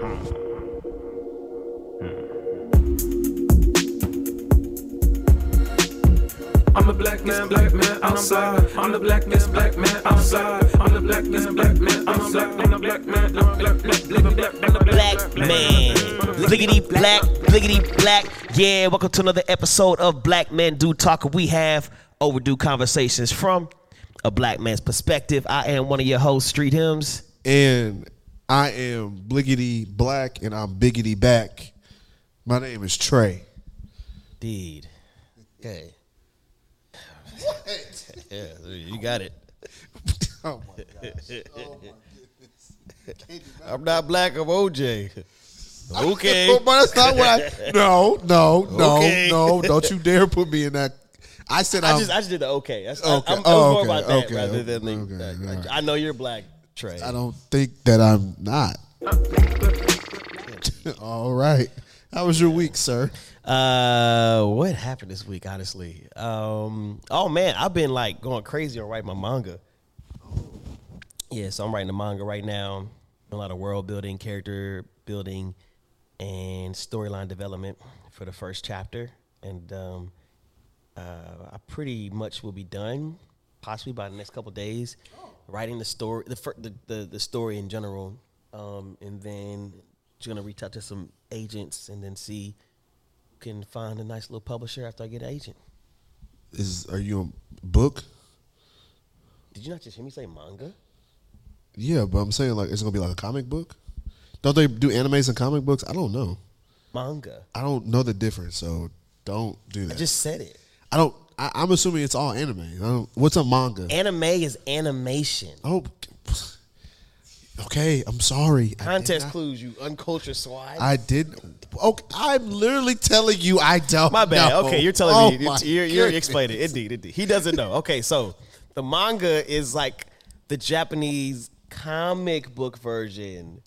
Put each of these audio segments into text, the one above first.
Hmm. I'm the black man, black man outside. I'm the blackest black man outside. I'm the blackest black man. I'm black, I'm the black man. I'm the black, man, black, man, black, man, black, Black man. Bliggity black, bliggity black. Yeah, welcome to another episode of Black Men Do Talk. We have overdue conversations from a black man's perspective. I am one of your hosts, Street Hymns. and I am Bliggity Black, and I'm Biggity Back. My name is Trey. Indeed. Okay. What? yeah, you got it. Oh my gosh! Oh my goodness! I'm not black, I'm OJ. Okay. Oh, but that's not what I. No, no, no, Okay. no! Don't you dare put me in that. I said I I'm. just I just did the okay. That's, Okay. I, was Oh, more about that Okay. rather than the, Okay. like, right. I know you're black, Trey. I don't think that I'm not. All right. How was your week, sir? Uh, what happened this week? Honestly, um, oh man, I've been like going crazy on writing my manga. Yeah, so I'm writing a manga right now. A lot of world building, character building, and storyline development for the first chapter, and um, uh, I pretty much will be done, possibly by the next couple days, writing the story, the, fir- the the the story in general, um, and then just gonna reach out to some agents and then see can find a nice little publisher after I get an agent. Is are you a book? Did you not just hear me say manga? Yeah, but I'm saying like it's gonna be like a comic book. Don't they do animes and comic books? I don't know. Manga. I don't know the difference, so don't do that. I that. just said it. I don't. I, I'm assuming it's all anime. What's a manga? Anime is animation. oh, okay. I'm sorry. I did clues, you uncultured swine. I did. Okay, I'm literally telling you I don't. My bad. know. Okay, you're telling Oh me. my You're, you're explaining. Indeed, indeed. He doesn't know. Okay, so the manga is like the Japanese comic book version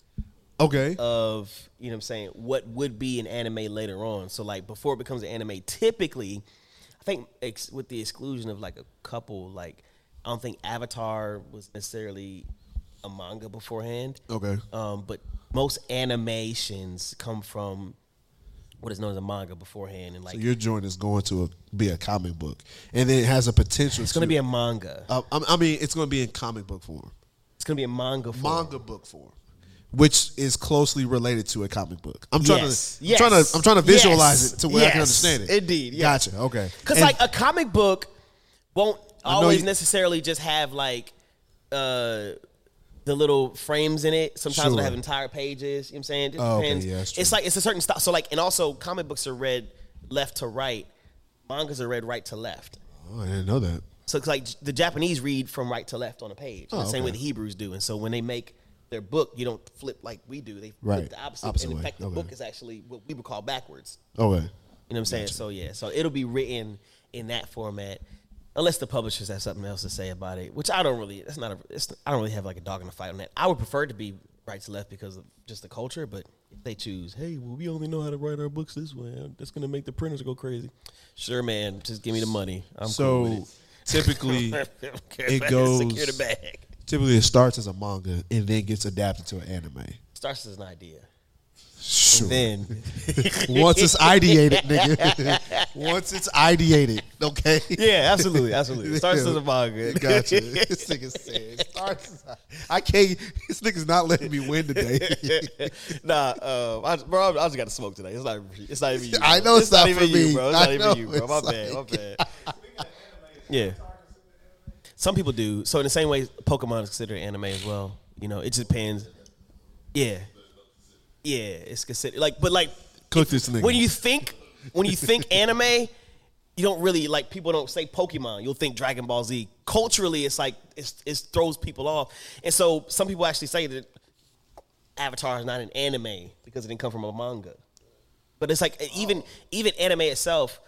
Okay. of you know what I'm saying what would be an anime later on. So like before it becomes an anime, typically, I think ex- with the exclusion of like a couple, like I don't think Avatar was necessarily a manga beforehand. Okay. Um, but most animations come from what is known as a manga beforehand, and like so your joint is going to a, be a comic book, and then it has a potential. it's gonna be a manga. Uh, I I mean, it's going to be in comic book form, It's gonna be a manga. Form. manga book form, which is closely related to a comic book. I'm trying Yes. to. Yes. I'm trying to. I'm trying to visualize Yes. it to where I can understand it. Indeed, yes. Gotcha. Okay. Because like a comic book won't always you- necessarily just have like uh the little frames in it. Sometimes Sure. it'll have entire pages. You know what I'm saying? It Oh, okay, depends. yeah, that's true. it's like it's a certain style. So like and also comic books are read left to right. Mangas are read right to left. oh, I didn't know that. So it's like the Japanese read from right to left on a page. Oh, the same way the Hebrews do. And so when they make their book, you don't flip like we do. They Right. the opposite. Opposite and in fact, the Okay. book is actually what we would call backwards. Okay. You know what I'm saying? So yeah, so it'll be written in that format, unless the publishers have something else to say about it, which I don't really. That's not a. It's, I don't really have like a dog in the fight on that. I would prefer to be right to left because of just the culture, but if they choose, hey, well, we only know how to write our books this way. That's gonna make the printers go crazy. Sure, man, just give me the money. I'm cool So with typically, it. goes- the bag. Typically it starts as a manga and then gets adapted to an anime. Starts as an idea. Sure. Then Once it's ideated, nigga. Once it's ideated, okay. yeah, absolutely, absolutely. Starts as a manga. Gotcha. this nigga said starts. as I can't. This nigga's not letting me win today. nah, um, I, bro, I just got to smoke today. It's not. even- It's not even you. I know it's not even for you, me. bro. It's I not even you, bro. My it's bad. My bad. Yeah. Some people do. So in the same way, Pokemon is considered anime as well. You know, it just depends. Yeah. Yeah, it's considered like, but like, Cook this nigga. when you think when you think anime, you don't really like people don't say Pokemon. You'll think Dragon Ball Z. Culturally, it's like it's, it throws people off, and so some people actually say that Avatar is not an anime because it didn't come from a manga. But it's like even even anime itself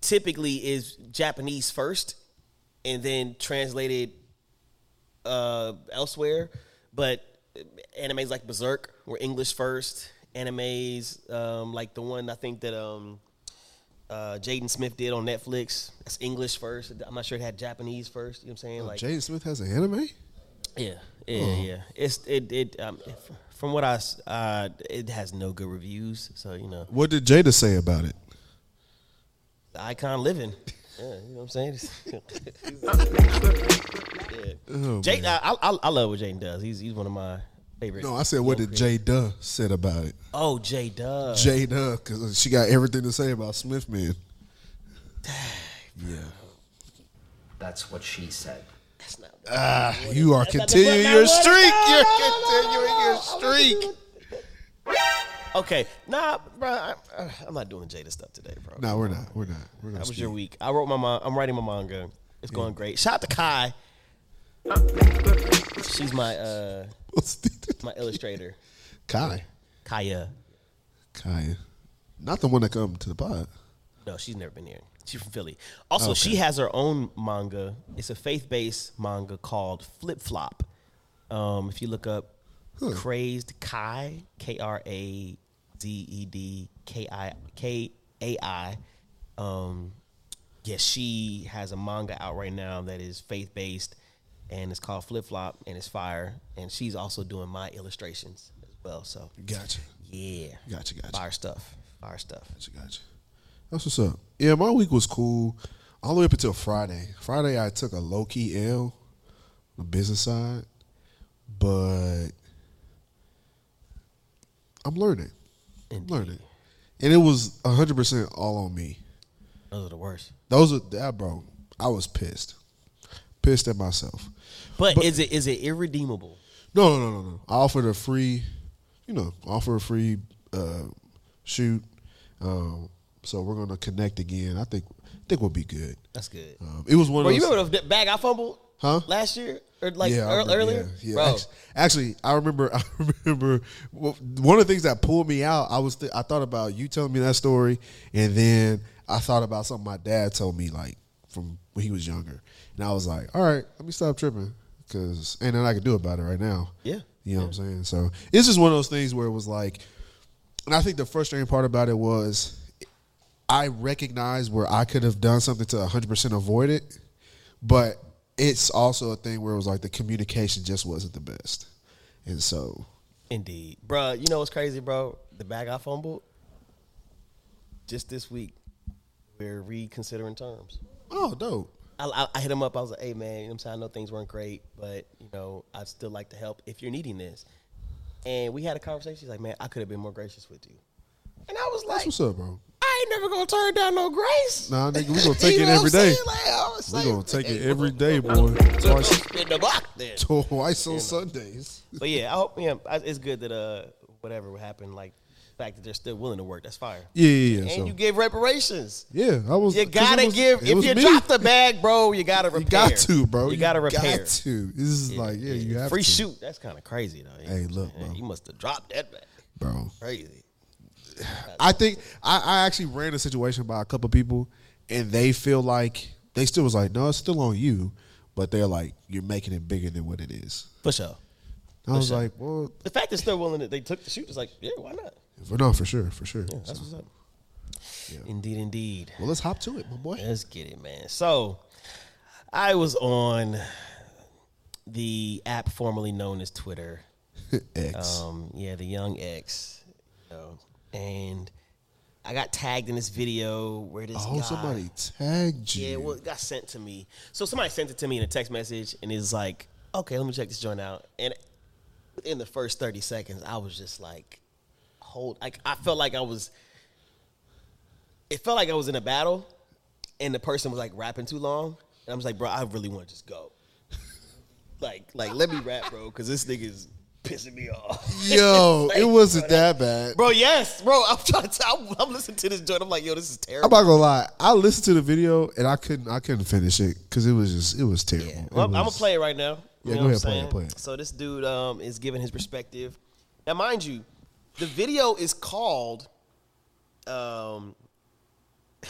typically is Japanese first, and then translated uh, elsewhere. But animes like Berserk were English first. Animes um, like the one I think that um, uh, Jaden Smith did on Netflix. That's English first. I'm not sure it had Japanese first. You know what I'm saying? Like Jaden Smith has an anime. yeah, yeah, yeah. It's it it um, from what I uh, it has no good reviews. So you know, What did Jada say about it? the icon living. Yeah, you know what I'm saying. yeah. Oh, Jay. I, I I love what Jaden does. He's he's one of my favorite. No, I said what did Jada said about it. Oh, Jay does. Jada, because she got everything to say about Smith man. Yeah. That's what she said. That's not. Ah, you are That's not the continuing your streak. You're no, no, continuing your streak. Okay, nah, bro. I, uh, I'm not doing the Jada stuff today, bro. No, we're not. We're not. We're not. That was your week. I wrote my man- I'm writing my manga. It's going great. Shout out to Kai. She's my uh my illustrator. Kai. Kaya. Kaya. Not the one that come to the pod. No, she's never been here. She's from Philly. Also, she has her own manga. It's a faith based manga called Flip Flop. Um, if you look up Crazed Kai, K R A Z E D K I K A I. Um, yeah, she has a manga out right now that is faith based and it's called Flip Flop and it's fire. And she's also doing my illustrations as well. So, Gotcha. yeah. Gotcha. Gotcha. Fire stuff. Fire stuff. Gotcha. Gotcha. That's what's up. Yeah, my week was cool all the way up until Friday. Friday, I took a low key L on the business side, but I'm learning. Indeed. learning. And it was 100% all on me. Those are the worst. Those are that, bro. I was pissed. Pissed at myself. But, But- is it is it irredeemable? No, no, no, no, no. I offered a free, you know, offer a free uh, shoot. Um, so we're gonna connect again. I think I think we'll be good. That's good. Um, it was one Bro, of you remember the bag I fumbled? Huh? Last year or like I ear- remember, earlier? Yeah, yeah. Bro, Actually, I remember. I remember one of the things that pulled me out. I was. Th- I thought about you telling me that story, and then I thought about something my dad told me, like from when he was younger, and I was like, "All right, let me stop tripping, because ain't nothing I can do about it right now." Yeah. you know what I'm saying. So it's just one of those things where it was like, and I think the frustrating part about it was, I recognized where I could have done something to 100 percent avoid it, but it's also a thing where it was like the communication just wasn't the best, and so indeed. Bro, you know what's crazy, bro? The bag I fumbled just this week, we're reconsidering terms. oh dope. I, I, I hit him up. I was like, "Hey man, you know what I'm saying? I know things weren't great, but you know, I'd still like to help if you're needing this." And we had a conversation. He's like, "Man, I could have been more gracious with you," and I was like, That's what's up, bro. "I ain't never gonna turn down no grace." Nah, nigga, we gonna take it every day. every what I'm day. saying? Like, We gonna take it every bro, boy. Twice, spin the block then. twice on Sundays. But yeah, I hope yeah, it's good that uh whatever happened, like the fact that they're still willing to work, that's fire. Yeah, yeah, yeah. And so, you give reparations. yeah, I was. You gotta was- give if you me. drop the bag, bro, you gotta repair. You got to, bro. You, gotta repair. Got to. This is like, yeah, you have Free to. shoot. That's kind of crazy though. Hey, look, Yeah, bro. You must have dropped that bag. bro. Crazy. I think I, I actually ran a situation by a couple people, and they feel like they still was like, no, it's still on you, but they're like, you're making it bigger than what it is. For sure. I was sure. like, well, The fact that they're willing that they took the shoot is like, yeah, why not? for, no, for sure, for sure. That's So, what's up. Indeed, indeed. well, let's hop to it, my boy. Let's get it, man. So, I was on the app formerly known as Twitter. X. Um, yeah, the young X, you know, and I got tagged in this video where this oh, guy, somebody tagged you. yeah, well, it got sent to me. So somebody sent it to me in a text message, and it's like, okay, let me check this joint out. And in the first thirty seconds, I was just like, hold, like I felt like I was. It felt like I was in a battle, and the person was like rapping too long, and I was like, bro, I really want to just go. like, like let me rap, bro, because this nigga is pissing me off. Yo, Like, it wasn't bro, that bad. Bro, yes, bro. I'm trying to. I'm, I'm listening to this joint. I'm like, yo, this is terrible. I'm not gonna lie. I listened to the video and I couldn't. I couldn't finish it because it was just. It was terrible. Yeah. It Well, I'm gonna play it right now. Yeah, You go ahead, what play it, play it. So this dude um, is giving his perspective. Now, mind you, the video is called. Um,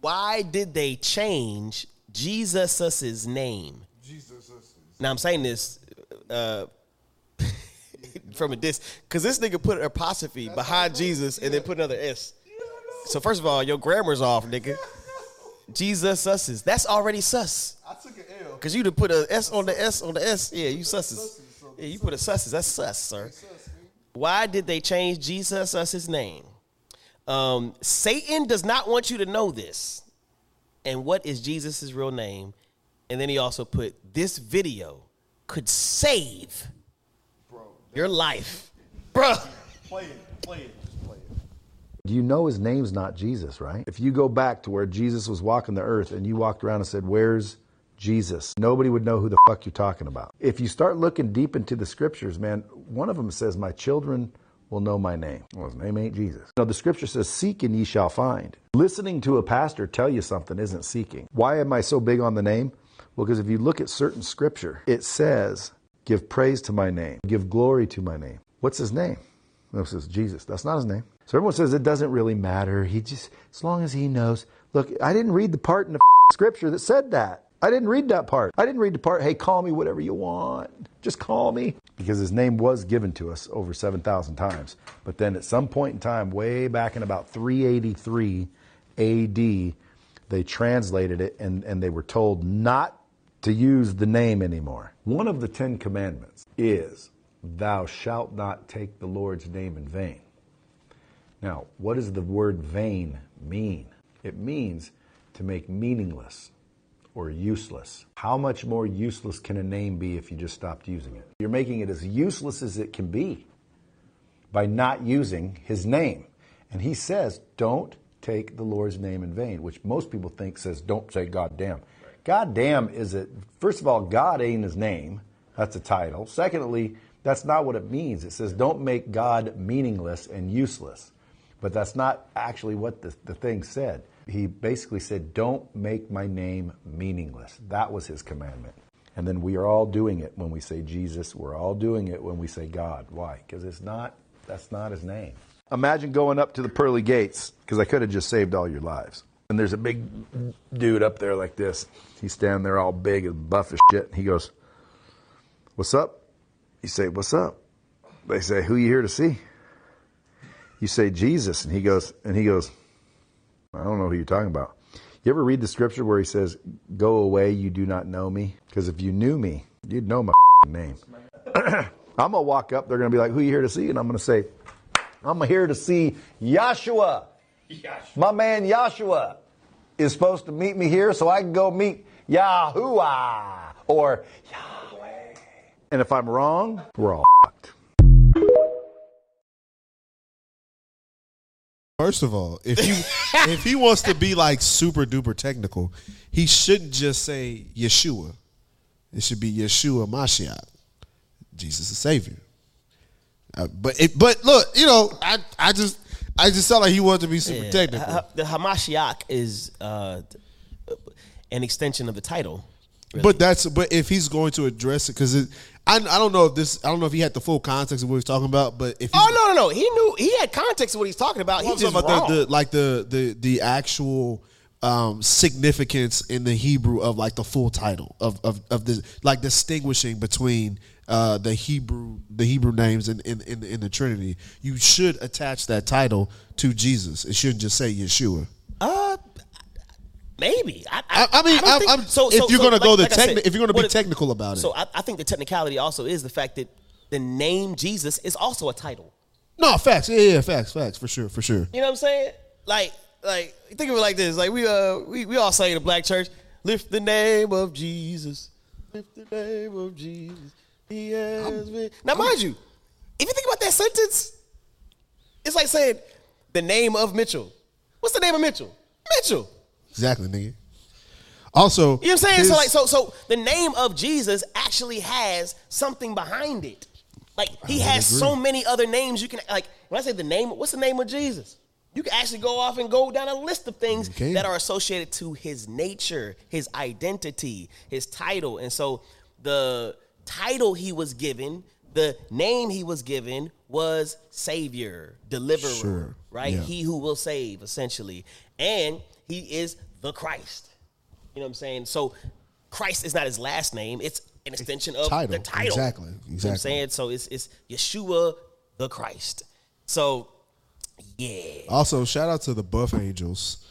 why did they change Jesus' name? Now I'm saying this uh, from a dis because this nigga put an apostrophe behind Jesus and then put another S. So first of all, your grammar's off, nigga. Jesus susses. That's already sus. I took an L. Cause you to put a S on the S on the S. Yeah, you susses. Yeah, you put a susses. That's sus, sir. Why did they change Jesus as his name? Um, Satan does not want you to know this. And what is Jesus' real name? And then he also put this video could save your life, bro. Play it. Play it. Just play it. Do you know his name's not Jesus, right? If you go back to where Jesus was walking the earth and you walked around and said, Where's Jesus? Nobody would know who the fuck you're talking about. If you start looking deep into the scriptures, man, one of them says, My children will know my name. Well, his name ain't Jesus. No, the scripture says, Seek and ye shall find. Listening to a pastor tell you something isn't seeking. Why am I so big on the name? Well, because if you look at certain scripture, it says, Give praise to my name, give glory to my name. What's his name? No, it says Jesus. That's not his name. So everyone says it doesn't really matter. He just, as long as he knows. Look, I didn't read the part in the scripture that said that. I didn't read that part. I didn't read the part, hey, call me whatever you want. Just call me. Because his name was given to us over 7,000 times. But then at some point in time, way back in about 383 AD, they translated it and, and they were told not to use the name anymore. One of the Ten Commandments is, Thou shalt not take the Lord's name in vain. Now, what does the word vain mean? It means to make meaningless or useless. How much more useless can a name be if you just stopped using it? You're making it as useless as it can be by not using his name. And he says, don't take the Lord's name in vain, which most people think says, don't say God God damn is it, first of all, God ain't his name. That's a title. Secondly, that's not what it means. It says, don't make God meaningless and useless. But that's not actually what the, the thing said. He basically said, don't make my name meaningless. That was his commandment. And then we are all doing it when we say Jesus. We're all doing it when we say God. Why? Because it's not, that's not his name. Imagine going up to the pearly gates, because I could have just saved all your lives. And there's a big dude up there like this. He's standing there all big and buff as shit. And he goes, What's up? You say, What's up? They say, Who you here to see? You say Jesus, and he goes, and he goes, I don't know who you're talking about. You ever read the scripture where he says, Go away, you do not know me? Because if you knew me, you'd know my name. I'm going to walk up, they're going to be like, Who you here to see? And I'm going to say, I'm here to see Yahshua. My man Yahshua is supposed to meet me here so I can go meet Yahuwah or Yahweh. And if I'm wrong, we're all fucked. First of all, if you if he wants to be like super duper technical, he shouldn't just say Yeshua. It should be Yeshua Mashiach, Jesus the Savior. Uh, but it, but look, you know, I I just I just felt like he wanted to be super technical. Ha- The Hamashiach is uh, an extension of the title. really. But that's but if he's going to address it because it, I I don't know if this I don't know if he had the full context of what he's talking about, but if he's, oh no no no, he knew he had context of what he's talking about. He's just talking wrong. about the, the like the the the actual um, significance in the Hebrew of like the full title of of of the like distinguishing between uh, the Hebrew the Hebrew names in, in in in the Trinity. You should attach that title to Jesus. It shouldn't just say Yeshua. Uh, maybe. I, I, I mean, I think- am if you're gonna go the techni- if you're gonna be it- technical about it. So I, I think the technicality also is the fact that the name Jesus is also a title. no facts, yeah, yeah, facts, facts for sure, for sure. You know what I'm saying? Like, like think of it like this: like we uh we, we all say in the black church, lift the name of Jesus, lift the name of Jesus. He. Now, mind you, if you think about that sentence, it's like saying the name of Mitchell. What's the name of Mitchell? Mitchell. Exactly, nigga. Also, You know what I'm saying? his- so like so so the name of Jesus actually has something behind it. Like he has so many other names you can like when I say the name, what's the name of Jesus? You can actually go off and go down a list of things can. that are associated to his nature, his identity, his title. And so the title he was given, the name he was given was Savior, Deliverer, Sure. right? Yeah. He who will save, essentially. And he is the Christ. You know what I'm saying? So Christ is not his last name. It's an extension of Title. the title. Exactly. You know what I'm saying? So it's it's Yeshua the Christ. So yeah. Also, shout out to the Buff Angels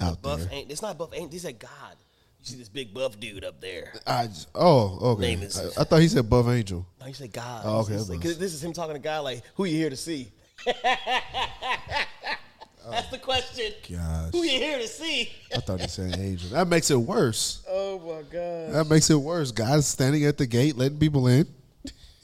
out Buff there. ain't. It's not buff. Ain't. these are God. You see this big buff dude up there. I just, oh okay. Name is- I, I thought he said Buff Angel. No, you say God. Oh, okay, like- this is him talking to God like, who you here to see? That's the question. Gosh. Who you here to see? I thought he said Angel. That makes it worse. Oh my God. That makes it worse. God's standing at the gate, letting people in.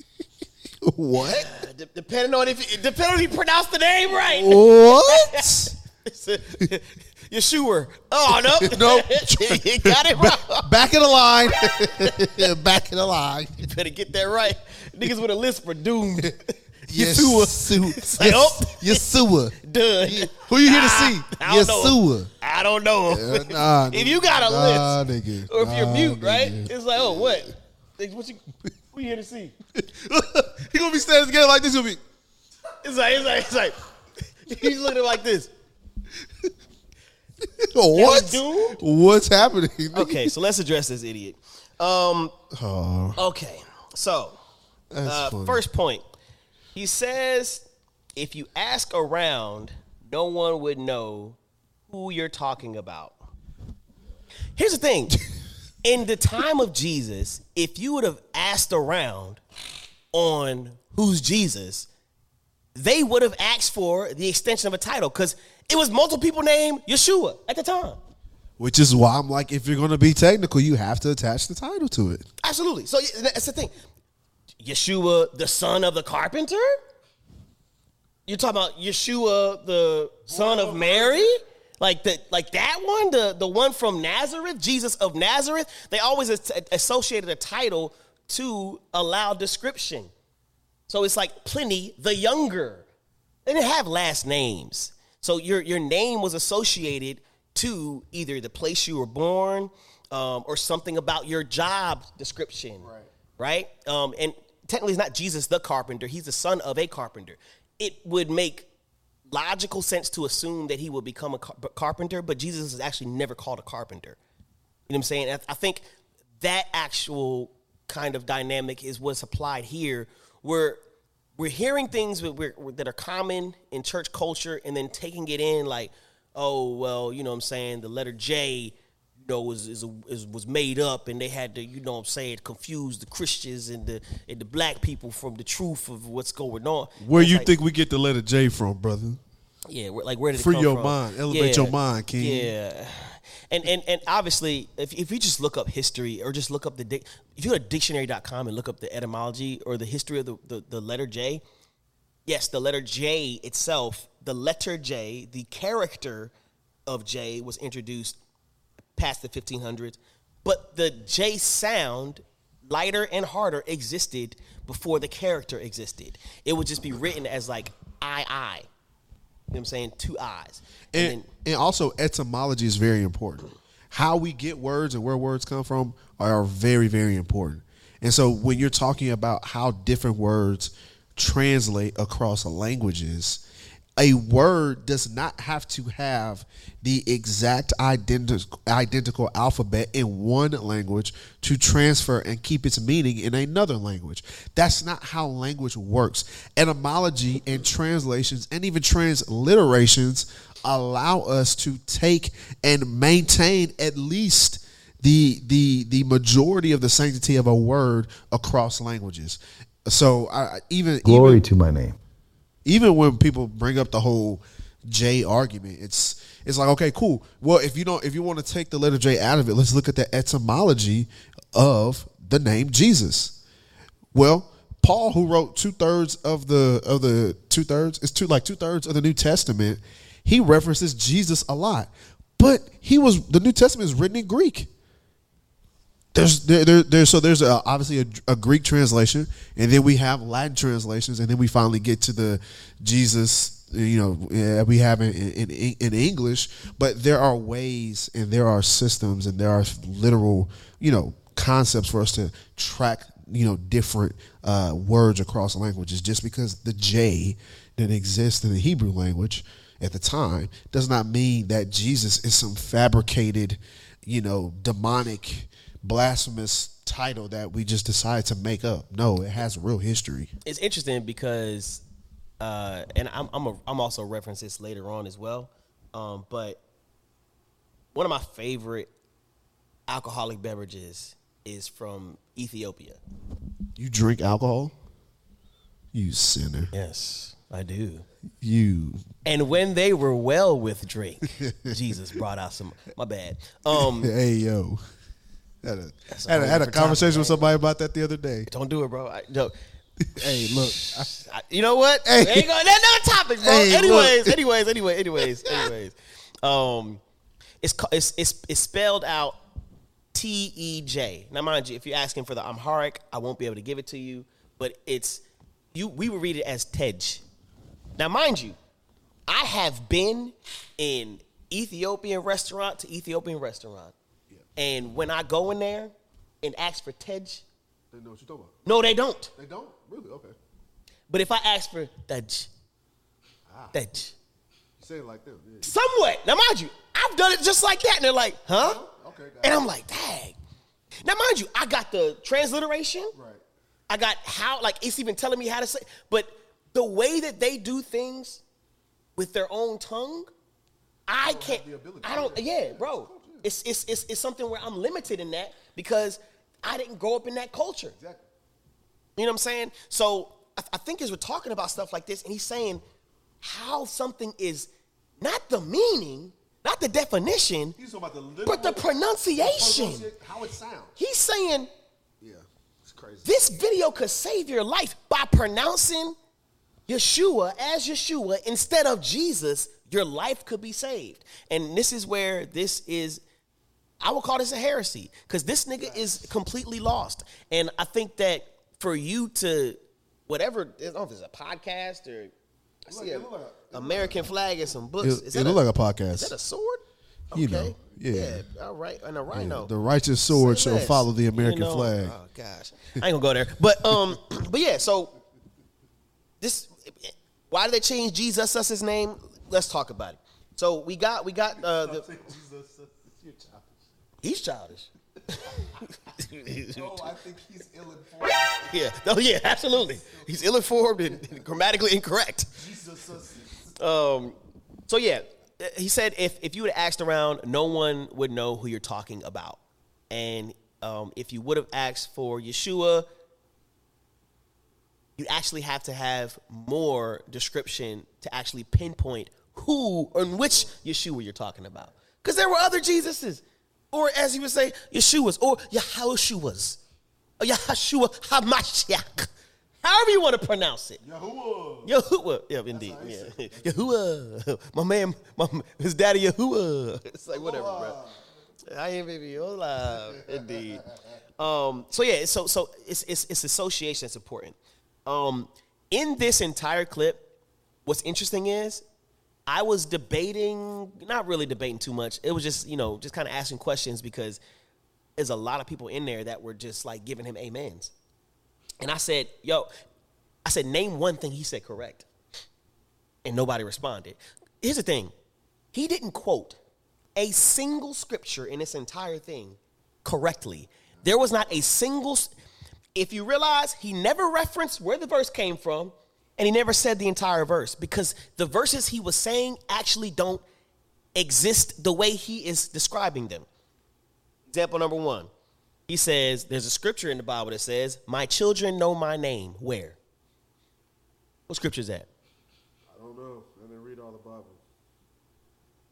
what? Uh, D- depending on if you, depending on if you pronounce the name right. What? Yeshua. Oh no. Nope. you got it wrong. Back in the line. Back in the line. You better get that right. Niggas with a lisp are doomed. Yes, Yeshua. like, yes, oh. Yeshua. Done. Who you here to see? I. Yeshua. I don't know. Uh, nah, if you got a nah, list, nigga. or if you're mute, right? It's like, oh, what? What you? Who you here to see? he gonna be standing together like this. Gonna be. It's like, it's like, it's like. He's looking like this. What? doomed? What's happening? Okay, so let's address this idiot. Um. Oh, Okay, so uh, first point, he says, if you ask around, no one would know who you're talking about. Here's the thing. In the time of Jesus, if you would have asked around on who's Jesus, they would have asked for the extension of a title because it was multiple people named Yeshua at the time. Which is why I'm like, if you're gonna be technical, you have to attach the title to it. Absolutely. So that's the thing. Yeshua, the son of the carpenter? You're talking about Yeshua, the son of Mary? Like the like that one, the the one from Nazareth, Jesus of Nazareth. They always as- associated a title to allow description. So it's like Pliny the Younger. They didn't have last names. So your your name was associated to either the place you were born um, or something about your job description. Right. Right? Um, and technically, it's not Jesus the carpenter, he's the son of a carpenter. It would make logical sense to assume that he would become a car- carpenter, but Jesus is actually never called a carpenter. You know what I'm saying? I- I think that actual kind of dynamic is what's applied here, where we're hearing things that, we're, that are common in church culture and then taking it in like, oh, well, you know what I'm saying? The letter J, you know, was, is, is, was made up and they had to, you know what I'm saying, confuse the Christians and the, and the black people from the truth of what's going on. Where It's you like, think we get the letter J from, brother? yeah, like where did it Free your from? mind. Elevate your mind, King. Yeah, and and and obviously, if if you just look up history or just look up the if you go to dictionary.com and look up the etymology or the history of the, the the letter J, yes, the letter J itself, the letter J, the character of J was introduced past the 1500s, but the J sound, lighter and harder, existed before the character existed. It would just be written as like I I. You know what I'm saying? Two eyes. And, And, then, and also etymology is very important. How we get words and where words come from are very, very important. And so when you're talking about how different words translate across languages, a word does not have to have the exact identical alphabet in one language to transfer and keep its meaning in another language. That's not how language works. Etymology and translations and even transliterations allow us to take and maintain at least the the the majority of the sanctity of a word across languages. So I even Glory even, to my name. Even when people bring up the whole J argument, it's it's like okay, cool. Well, if you don't, if you want to take the letter J out of it, let's look at the etymology of the name Jesus. Well, Paul, who wrote two thirds of the of the two thirds, it's two like two thirds of the New Testament. He references Jesus a lot, but he was the New Testament is written in Greek there's there, there there's so there's a, obviously a, a Greek translation, and then we have Latin translations, and then we finally get to the Jesus, you know, we have in, in in English. But there are ways, and there are systems, and there are literal, you know, concepts for us to track, you know, different uh, words across languages. Just because the J didn't exist in the Hebrew language at the time does not mean that Jesus is some fabricated, you know, demonic blasphemous title that we just decided to make up. No, it has real history. it's interesting because, uh, and I'm I'm, a, I'm also reference this later on as well, um, but one of my favorite alcoholic beverages is from Ethiopia. You drink alcohol? You sinner. Yes, I do. You. And when they were well with drink, Jesus brought out some. My bad. Um, Hey yo. Had a, That's had a, had a conversation topic, with somebody about that the other day. don't do it, bro. I, no. Hey, look. I, you know what? Hey. There you go. That another topic, bro. Hey, anyways, anyways, anyway, anyways, anyways. Um, it's it's it's it's spelled out T E J. Now, mind you, if you're asking for the Amharic, I won't be able to give it to you, but it's you. We would read it as Tej. Now, mind you, I have been in Ethiopian restaurant to Ethiopian restaurant, and when I go in there and ask for Tej, they know what you're talking about. no, they don't. They don't? Really? Okay. But if I ask for Tej, ah. Tej. You say it like them. Yeah. somewhat. Now, mind you, I've done it just like that, and they're like, "Huh?" Okay, got and it. I'm like, "Dang." Now, mind you, I got the transliteration. Right. I got how, like, it's even telling me how to say. But the way that they do things with their own tongue, I can't. the ability. I don't. Yeah, bro. It's, it's it's it's something where I'm limited in that because I didn't grow up in that culture. Exactly. You know what I'm saying? So I, I think as we're talking about stuff like this, and he's saying how something is not the meaning, not the definition, He's talking about the but the pronunciation. How it sounds. He's saying Yeah. It's crazy. this video could save your life by pronouncing Yeshua as Yeshua instead of Jesus. Your life could be saved, and this is where this is. I would call this a heresy because this nigga is completely lost, and I think that for you to whatever, I don't know if it's a podcast or I see it a look like a- American flag and some books. It, Is it that look like a podcast. Is that a sword? You know, yeah. All right, and a rhino. the righteous sword Say shall less. follow the You American know, flag. Oh gosh, I ain't gonna go there. But um, but yeah. So this, why did they change Jesus as his name? Let's talk about it. So we got we got uh, the, he's childish. Oh, I think he's ill informed. Yeah. Oh yeah. Absolutely. He's ill-informed and, and grammatically incorrect. Um. So yeah, he said if if you would have asked around, no one would know who you're talking about, and um, if you would have asked for Yeshua, you actually have to have more description to actually pinpoint who and which Yeshua you're talking about, because there were other Jesuses, or as he would say, Yeshuas or Yahushuas, or Yahshua Hamashiach, however you want to pronounce it. Yahuwah. Yahuwah. Yeah, indeed. Yeah. Yahuwah. My man, my, his daddy Yahuwah. It's like whatever, bro. I am baby. Hola. Indeed. Um, so yeah, so so it's it's it's association that's important. Um, in this entire clip, what's interesting is I was debating, not really debating too much. It was just, you know, just kind of asking questions because there's a lot of people in there that were just like giving him amens. And I said, yo, I said, name one thing he said correct. And nobody responded. Here's the thing he didn't quote a single scripture in this entire thing correctly. There was not a single, if you realize, he never referenced where the verse came from, and he never said the entire verse because the verses he was saying actually don't exist the way he is describing them. Example number one. He says, there's a scripture in the Bible that says, My children know my name. Where? What scripture is that? I don't know. I didn't read all the Bible.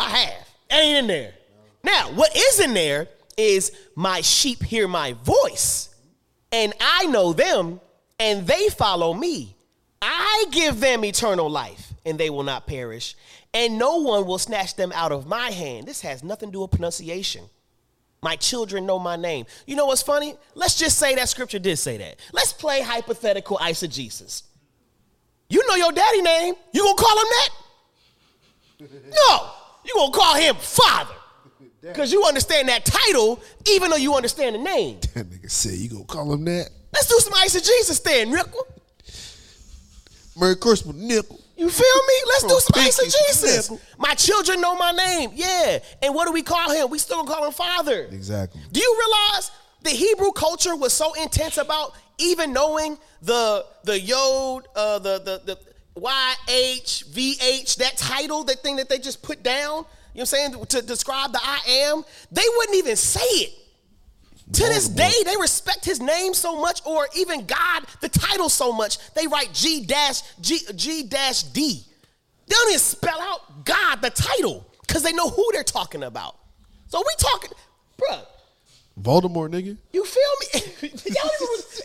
I have. It ain't in there. Now, what is in there is my sheep hear my voice, and I know them, and they follow me. I give them eternal life, and they will not perish, and no one will snatch them out of my hand. This has nothing to do with pronunciation. My children know my name. You know what's funny? Let's just say that scripture did say that. Let's play hypothetical eisegesis. You know your daddy name. You gonna call him that? No, you gonna call him father. Because you understand that title, even though you understand the name. That nigga said you gonna call him that. Let's do some eisegesis then, Nickel. Merry Christmas, nickel. You feel me? Let's do From some pinky to eisegesis. nickel. My children know my name. Yeah. And what do we call him? We still call him father. Exactly. Do you realize the Hebrew culture was so intense about even knowing the the yod, uh, the the the Y H V H, that title, that thing that they just put down? You know what I'm saying? To describe the I am, they wouldn't even say it. To this day, they respect his name so much, or even God, the title so much, they write G dash G G dash D. They don't even spell out God, the title, because they know who they're talking about. So we talking, bruh. Voldemort, nigga. You feel me?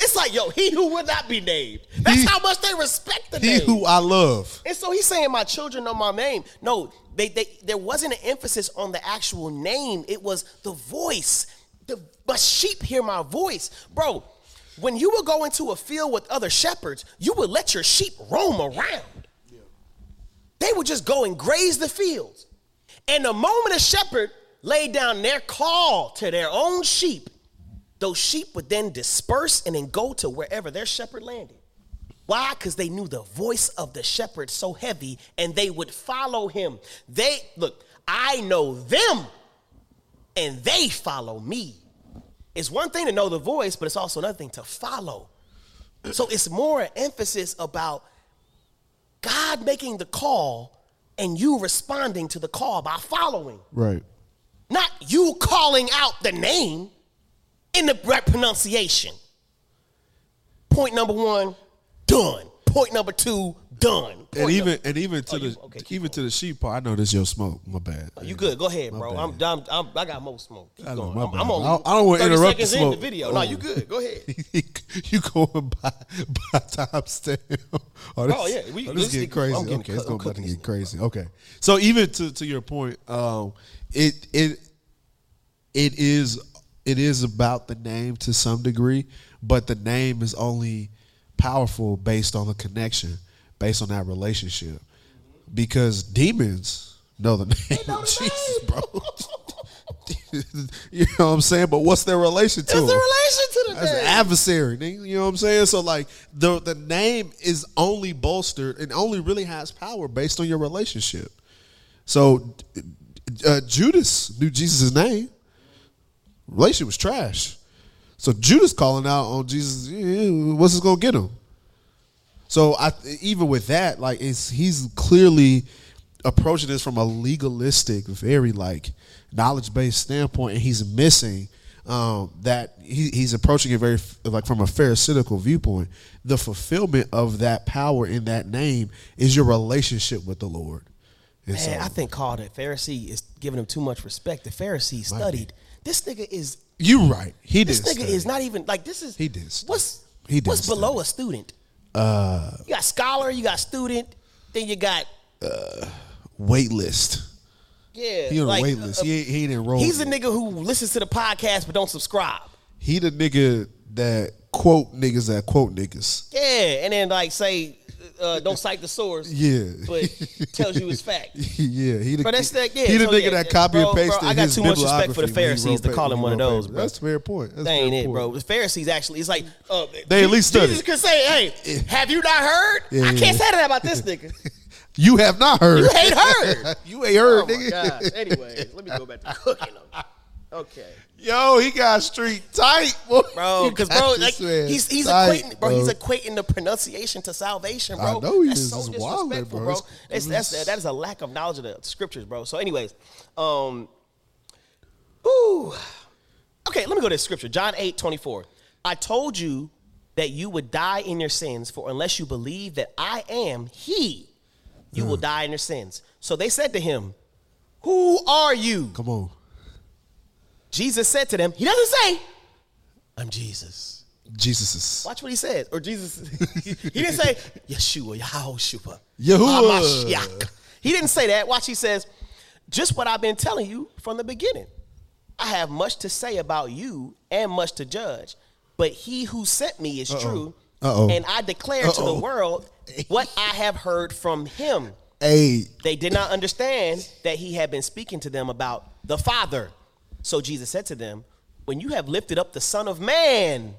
It's like, yo, he who would not be named. That's He- how much they respect the He name. who I love. And so he's saying, "My children know my name." No, they, they there wasn't an emphasis on the actual name. It was the voice. My sheep hear my voice, bro. When you would go into a field with other shepherds, you would let your sheep roam around. They would just go and graze the fields. And the moment a shepherd laid down their call to their own sheep, those sheep would then disperse and then go to wherever their shepherd landed. Why? Because they knew the voice of the shepherd so heavy and they would follow him. They, look, I know them and they follow me. It's one thing to know the voice, but it's also another thing to follow. So it's more an emphasis about God making the call and you responding to the call by following. Right. Not you calling out the name in the right pronunciation. Point number one, done. Point number two, done. Point And even number- and even to Oh, you- the okay, keep even to the sheep part, I know this your smoke. My bad. you good? Go ahead, My bro. I'm, I'm, I'm, I got more smoke. Keep I know, going. I'm. I'm on. I don't- I don't wanna interrupt the seconds in the smoke. video. No, Oh. you good? Go ahead. you going by by timestamp? Oh, this, Oh, yeah, we- oh, this this getting crazy. Getting okay, it's going to get crazy. Okay, so even to to your point, um, it it it is it is about the name to some degree, but the name is only powerful based on the connection, based on that relationship, because demons know the name of Jesus, bro. you know what I'm saying? But what's their relation to him? the relation to the That's name. adversary. You know what I'm saying? So like the the name is only bolstered and only really has power based on your relationship. So uh, Judas knew Jesus' name. Relationship was trash. So Judas calling out on Jesus, what's this gonna get him? So I even with that, like it's he's clearly approaching this from a legalistic, very like knowledge based standpoint, and he's missing um, that he, he's approaching it very like from a pharisaical viewpoint. The fulfillment of that power in that name is your relationship with the Lord. And Man, so- I think Carl the Pharisee is giving him too much respect. The Pharisee studied. This nigga is. You right. He did This nigga is not even like this is. He did. What's He did what's below a student? uh, You got scholar, you got student, then you got wait list. yeah. He on like, a wait list. uh, he he ain't enrolled. he's a nigga who listens to the podcast but don't subscribe. He the nigga that quote niggas that quote niggas. Yeah, and then like say, uh, don't cite the source. Yeah. but tells you it's fact. yeah, he the, Bro, that's that- yeah, he the so nigga yeah, that copy bro, and pasted bro, I got his too much respect for the bibliography when he Pharisees to call him one of those, bro. That's a fair point. That's That ain't fair it, point. bro. The Pharisees actually, it's like uh, They at least studied. Jesus could say, "Hey, have you not heard? Yeah, I can't say that about this nigga. You have not heard. You ain't heard." you ain't heard, oh my nigga. god. Anyways, let me go back to cooking them. Okay, Yo, he got street tight, boy. bro, because bro, like he's he's tight, equating, bro, he's equating the pronunciation to salvation, bro. I know he That's is. so disrespectful, bro. bro. It's- That's, that's that is a lack of knowledge of the scriptures, bro. So, anyways, um, ooh, okay, let me go to the scripture, John 8, 24. I told you that you would die in your sins, for unless you believe that I am He, you will die in your sins. So they said to him, Who are you? Come on. Jesus said to them, He doesn't say, I'm Jesus. Jesus is Watch what he says. Or Jesus, he didn't say, Yeshua, Yahushua. Yahuwah. Hamashiach. He didn't say that. Watch, he says, just what I've been telling you from the beginning. I have much to say about you and much to judge, but he who sent me is true. Uh-oh. And I declare to the world what I have heard from him. Hey, They did not understand that he had been speaking to them about the Father. So Jesus said to them, When you have lifted up the Son of Man,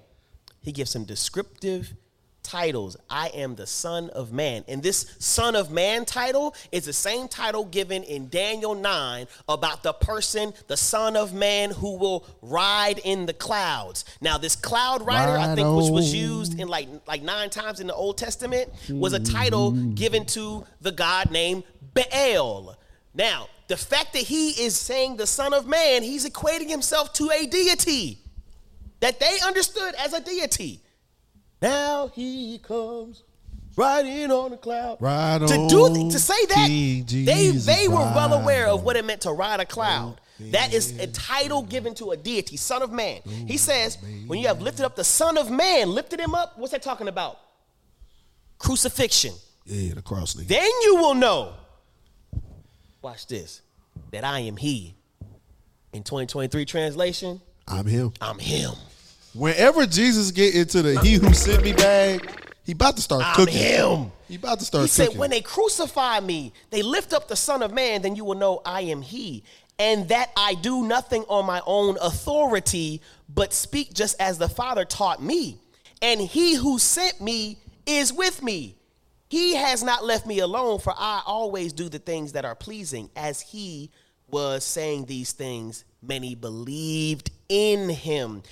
he gives some descriptive titles. I am the Son of Man. And this Son of Man title is the same title given in Daniel 9 about the person, the Son of Man, who will ride in the clouds. Now, this cloud rider, I think, which was used in like like nine times in the Old Testament, was a title mm-hmm. given to the god named Baal. Now, the fact that he is saying the Son of Man, he's equating himself to a deity that they understood as a deity. Now he comes riding on a cloud. Ride to do on, to say that King they they were well aware of what it meant to ride a cloud. Oh, that is a title given to a deity, Son of Man. Oh, he says, when you have lifted up the Son of Man, lifted him up, what's that talking about? Crucifixion. Yeah, the cross nigga. Then you will know. Watch this. That I am He. In 2023 translation, I'm him. I'm Him. Whenever Jesus get into the he who sent me bag, he about to start I'm cooking. Him. He about to start He said, when they crucify me, they lift up the Son of Man, then you will know I am He. And that I do nothing on my own authority, but speak just as the Father taught me. And He who sent me is with me. He has not left me alone, for I always do the things that are pleasing. As He was saying these things, many believed in Him.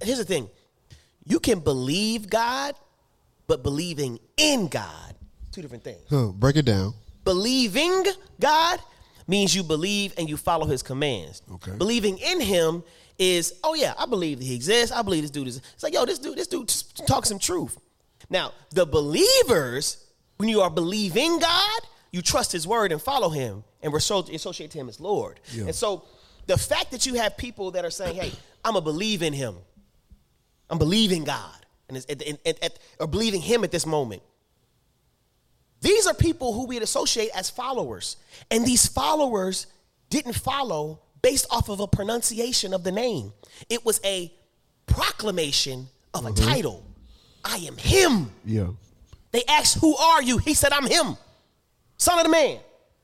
Here's the thing you can believe God, but believing in God, two different things. Huh, break it down. Believing God means you believe and you follow his commands. Okay. Believing in him is, oh yeah, I believe that he exists. I believe this dude is. It's like, yo, this dude, this dude talks some truth. Now, the believers, when you are believing God, you trust his word and follow him and associate to him as Lord. Yeah. And so the fact that you have people that are saying, hey, I'm a believe in him. I'm believing God. And, it's, at, at, or believing him at this moment. These are people who we'd associate as followers. And these followers didn't follow based off of a pronunciation of the name. It was a proclamation of a mm-hmm. title. I am him. Yeah. They asked, Who are you? He said, I'm him. Son of the man.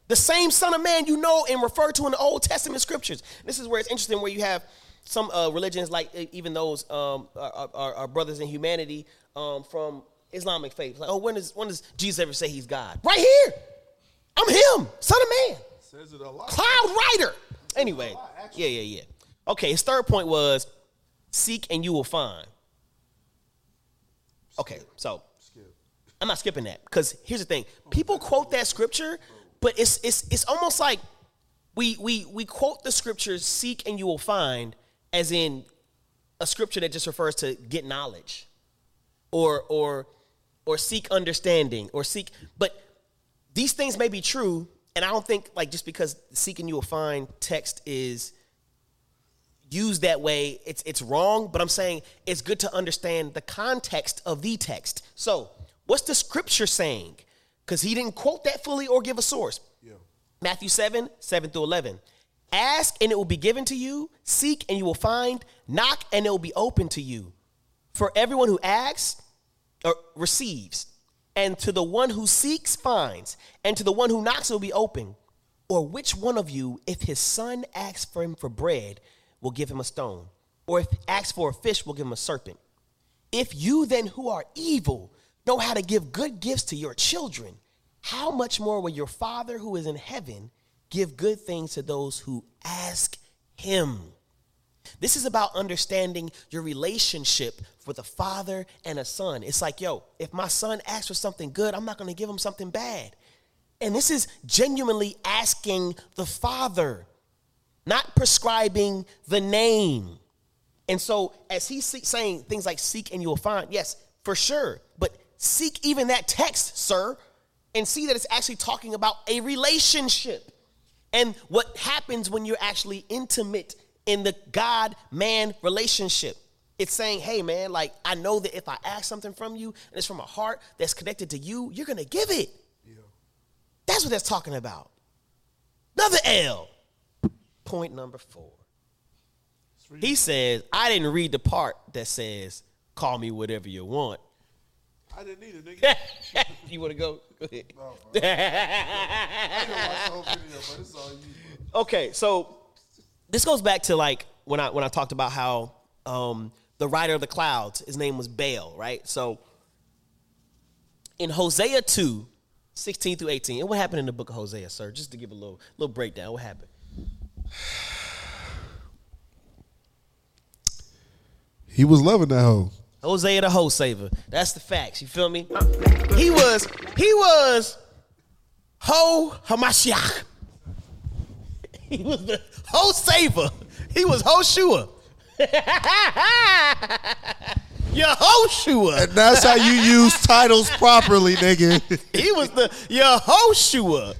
The same son of man you know and refer to in the Old Testament scriptures. This is where it's interesting where you have some uh, religions, like even those um, our, our, our brothers in humanity um, from Islamic faith. Like, oh, when does, when does Jesus ever say he's God? Right here. I'm him, son of man. Says it a lot. Cloud rider. Anyway, yeah, yeah, yeah. Okay, his third point was seek and you will find. Okay, so I'm not skipping that because here's the thing: people quote that scripture, but it's it's it's almost like we we we quote the scripture "seek and you will find" as in a scripture that just refers to get knowledge, or or or seek understanding, or seek. But these things may be true, and I don't think like just because "seeking you will find" text is used that way, it's it's wrong. But I'm saying it's good to understand the context of the text. So, what's the scripture saying? Because he didn't quote that fully or give a source. Matthew 7, 7 through 11. Ask and it will be given to you. Seek and you will find. Knock and it will be open to you. For everyone who asks or receives, and to the one who seeks finds, and to the one who knocks it will be open. Or which one of you, if his son asks for him for bread, will give him a stone? Or if asks for a fish, will give him a serpent? If you then who are evil know how to give good gifts to your children, how much more will your Father who is in heaven give good things to those who ask him? This is about understanding your relationship with a father and a son. It's like, yo, if my son asks for something good, I'm not going to give him something bad. And this is genuinely asking the father, not prescribing the name. And so, as he's saying things like seek and you will find, yes, for sure. But seek even that text, sir, and see that it's actually talking about a relationship and what happens when you're actually intimate in the God man relationship. It's saying, hey, man, like, I know that if I ask something from you and it's from a heart that's connected to you, you're going to give it. Yeah. That's what that's talking about. Another L. Point number four. He says, I didn't read the part that says, call me whatever you want. I didn't either, nigga. you want to go? Go ahead. I didn't watch the whole video, but it's all you. Okay, so this goes back to like when I when I talked about how um, the rider of the clouds, his name was Baal, right? So in Hosea 2, 16 through 18, and what happened in the book of Hosea, sir? Just to give a little little breakdown, what happened? He was loving that hoe. Hosea the hoe saver. That's the facts. You feel me? He was he was Ho Hamashiach. He was the whole saver. He was Hoshua. Yehoshua. And that's how you use titles properly, nigga. He was the Yehoshua.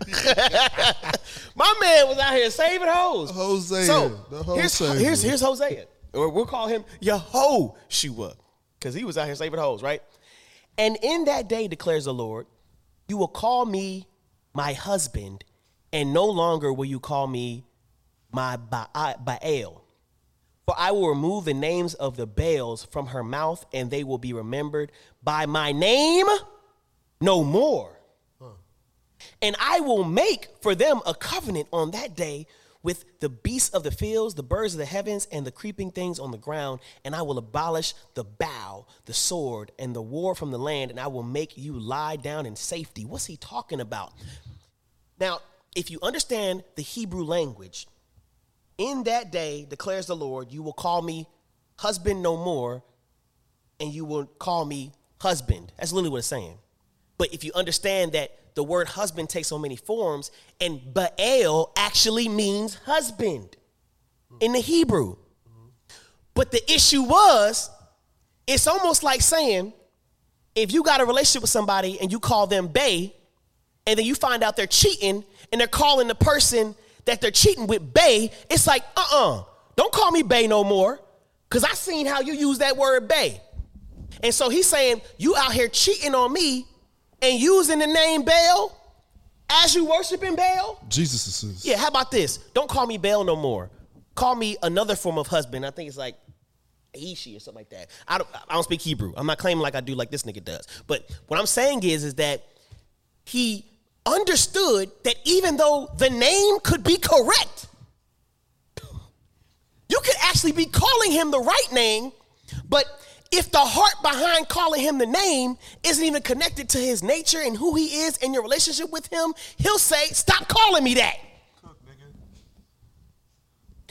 My man was out here saving hoes. Hosea, So the here's, Hosea. here's here's Hosea, or we'll call him Yehoshua, because he was out here saving hoes, right? And in that day declares the Lord, you will call me my husband, and no longer will you call me my Ba- Baal. For I will remove the names of the Baals from her mouth, and they will be remembered by my name no more. And I will make for them a covenant on that day with the beasts of the fields, the birds of the heavens, and the creeping things on the ground. And I will abolish the bow, the sword, and the war from the land, and I will make you lie down in safety. What's he talking about? Now, if you understand the Hebrew language, in that day, declares the Lord, you will call me husband no more, and you will call me husband. That's literally what it's saying. But if you understand that the word husband takes so many forms, and Baal actually means husband in the Hebrew. But the issue was, it's almost like saying, if you got a relationship with somebody and you call them Bay, and then you find out they're cheating and they're calling the person that they're cheating with Bay, it's like, uh uh-uh, don't call me Bay no more. Cause I seen how you use that word Bay. And so he's saying, you out here cheating on me and using the name Baal as you worshiping Baal? Jesus is. Yeah, how about this? Don't call me Baal no more. Call me another form of husband. I think it's like Aishi or something like that. I don't, I don't speak Hebrew. I'm not claiming like I do like this nigga does. But what I'm saying is, is that he understood that even though the name could be correct, you could actually be calling him the right name, but if the heart behind calling him the name isn't even connected to his nature and who he is and your relationship with him, he'll say, Stop calling me that. Cook, nigga.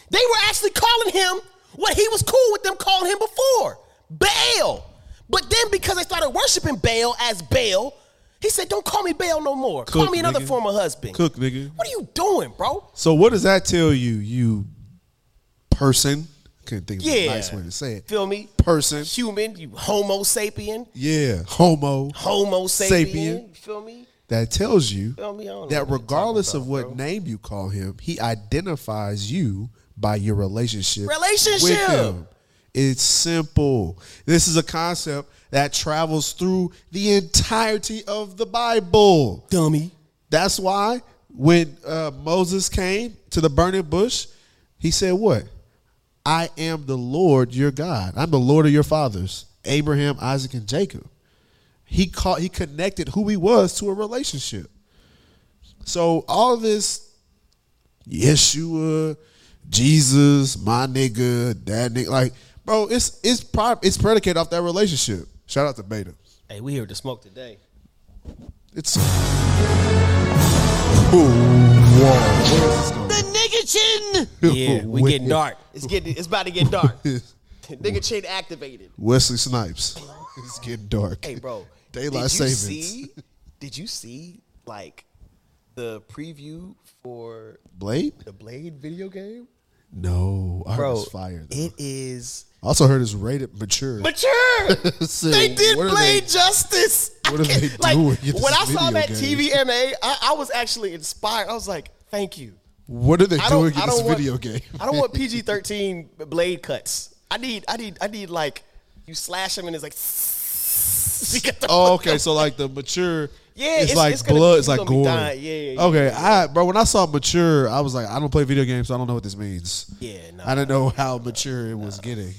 they were actually calling him what he was cool with them calling him before Baal. But then because they started worshiping Baal as Baal, he said, Don't call me Baal no more. call me another nigga. form of husband. Cook, nigga. What are you doing, bro? So what does that tell you, you person? Couldn't think of Yeah. a nice way to say it. Feel me? Person. Human, you Homo sapien. Yeah, homo. Homo sapien. Sapien. Feel me? That tells you me? I don't know that regardless talking of what bro. name you call him, he identifies you by your relationship, Relationship. with him. It's simple. This is a concept that travels through the entirety of the Bible. Dummy. That's why when uh, Moses came to the burning bush, he said, What? I am the Lord your God. I'm the Lord of your fathers, Abraham, Isaac, and Jacob. He called, he connected who he was to a relationship. So all this Yeshua, Jesus, my nigga, that nigga, like, bro, it's it's pro- it's predicated off that relationship. Shout out to Beta. Hey, we here to smoke today. It's Ooh, whoa. Where is this going? Nigga chin. Yeah, we getting dark. It's getting. It's about to get dark. Nigga chain activated. Wesley Snipes. It's getting dark. Hey, bro. Daylight did you savings. See, did you see like the preview for Blade? the Blade video game? No, I heard Bro, it's fire. Though. it is I also heard it's rated mature. mature. So, they did Blade they- justice. What are can't- they like, doing with When I saw that game? TVMA, I, I was actually inspired. I was like, thank you. What are they doing in this want, video game? I don't want PG thirteen blade cuts. I need, I need, I need like you slash him and it's like. you get the Oh, okay. So like the mature, Yeah, it's, it's- like it's blood. it's It's like gore. Yeah, yeah, yeah, okay, I bro, when I saw mature, I was like, I don't play video games, so I don't know what this means. Yeah, no. I didn't know how mature it was getting.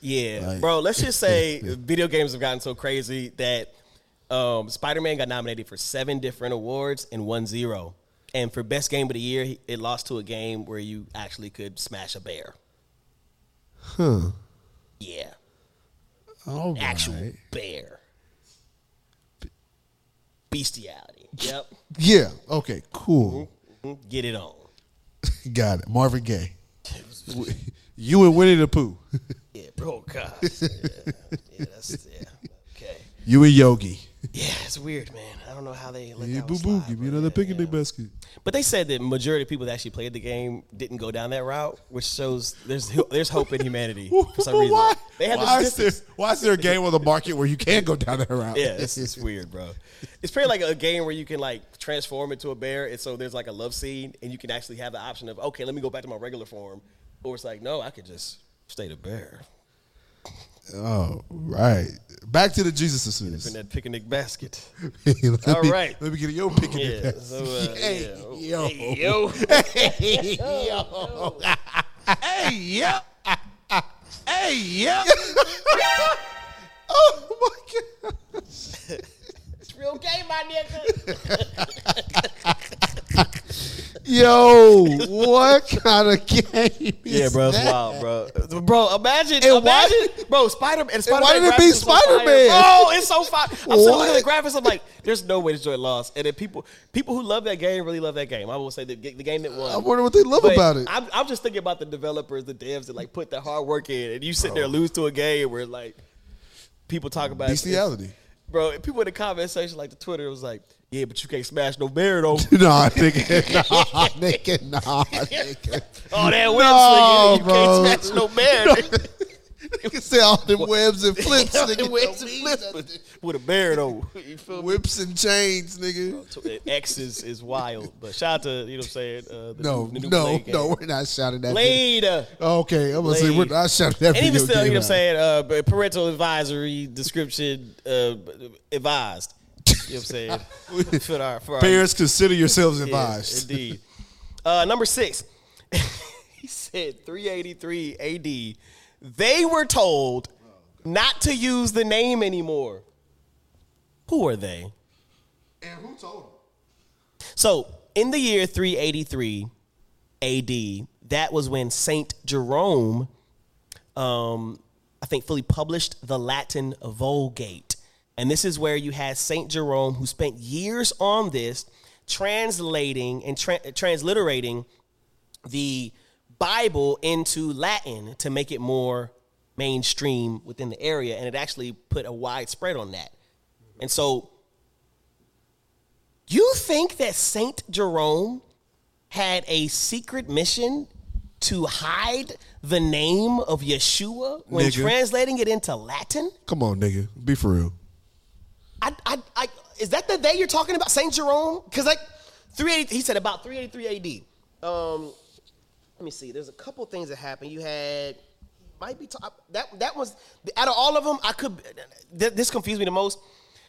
Yeah, Like- bro. Let's just say video games have gotten so crazy that um, Spider Man got nominated for seven different awards and won zero. And for best game of the year, it lost to a game where you actually could smash a bear. Huh. Yeah, All actual bear. Bestiality. Yep. Yeah. Okay. Cool. Mm-hmm. Mm-hmm. Get it on. Got it. Marvin Gaye. you and Winnie the Pooh. Yeah, bro. God. Yeah, yeah that's yeah. Okay. You and Yogi. Yeah, it's weird, man. I don't know how they let Hey, that boo boo, slide, give me another yeah, picnic yeah. basket. But they said that majority of people that actually played the game didn't go down that route, which shows there's there's hope in humanity for some reason. why? Why, is there, why is there a game on the market where you can't go down that route? Yeah, it's, it's weird, bro. It's pretty like a game where you can like transform into a bear, and so there's like a love scene, and you can actually have the option of okay, let me go back to my regular form, or it's like no, I could just stay the bear Oh, right. Back to the Jesus in suits. that picnic basket. let All me, right. Let me get your picnic Yeah, basket. so uh, Hey, yeah. yo. Hey, yo. Hey, yeah. hey, yeah. oh, my God. It's real game, my nigga. Yo, what kind of game is Yeah, bro, it's that? wild, bro. Bro, imagine, And why- imagine, bro, Spider Man and Spider Man. why did it be Spider-Man? Oh, it's so fire. I'm still looking at the graphics. I'm like, there's no way this joint lost. And then people, people who love that game really love that game. I will say the, the game that won. I wonder what they love But about it. I'm, I'm just thinking about the developers, the devs that like put the hard work in, and you sit there and lose to a game where like people talk about Bestiality. bro. People in the comment section, like the Twitter, was like, yeah, but you can't smash no bear though. Nah, nigga. Nah, nigga. Nah, nigga. Oh, that web No, slinging, you bro. can't smash no bear. nigga. You can say all them webs and flips, nigga. webs and flips, with a bear though. You feel me? Whips and chains, nigga. So, uh, X is, is wild, but shout out to you know what I'm saying. Uh, the No, new, the new no, Blade game. no, we're not shouting that. video. Uh, Okay, I'm gonna say we're Blade. not shouting that. and even video still, you know what I'm saying. Uh, parental advisory description uh, advised. You know what I'm saying for our for our Parents, consider yourselves Yes, advised. indeed. Uh, number six, he said 383 AD. They were told not to use the name anymore. Who are they? And who told them? So, in the year 383 AD, that was when Saint Jerome, um, I think, fully published the Latin Vulgate. And this is where you had Saint Jerome, who spent years on this, translating and tra- transliterating the Bible into Latin to make it more mainstream within the area. And it actually put a wide spread on that. And so you think that Saint Jerome had a secret mission to hide the name of Yeshua when Nigga. translating it into Latin? Come on, nigga. Be for real. I, I, I, is that the day you're talking about, Saint Jerome? Because like 380, he said about 383 AD. Um, let me see. There's a couple things that happened. You had might be ta- that that was out of all of them. I could this confused me the most.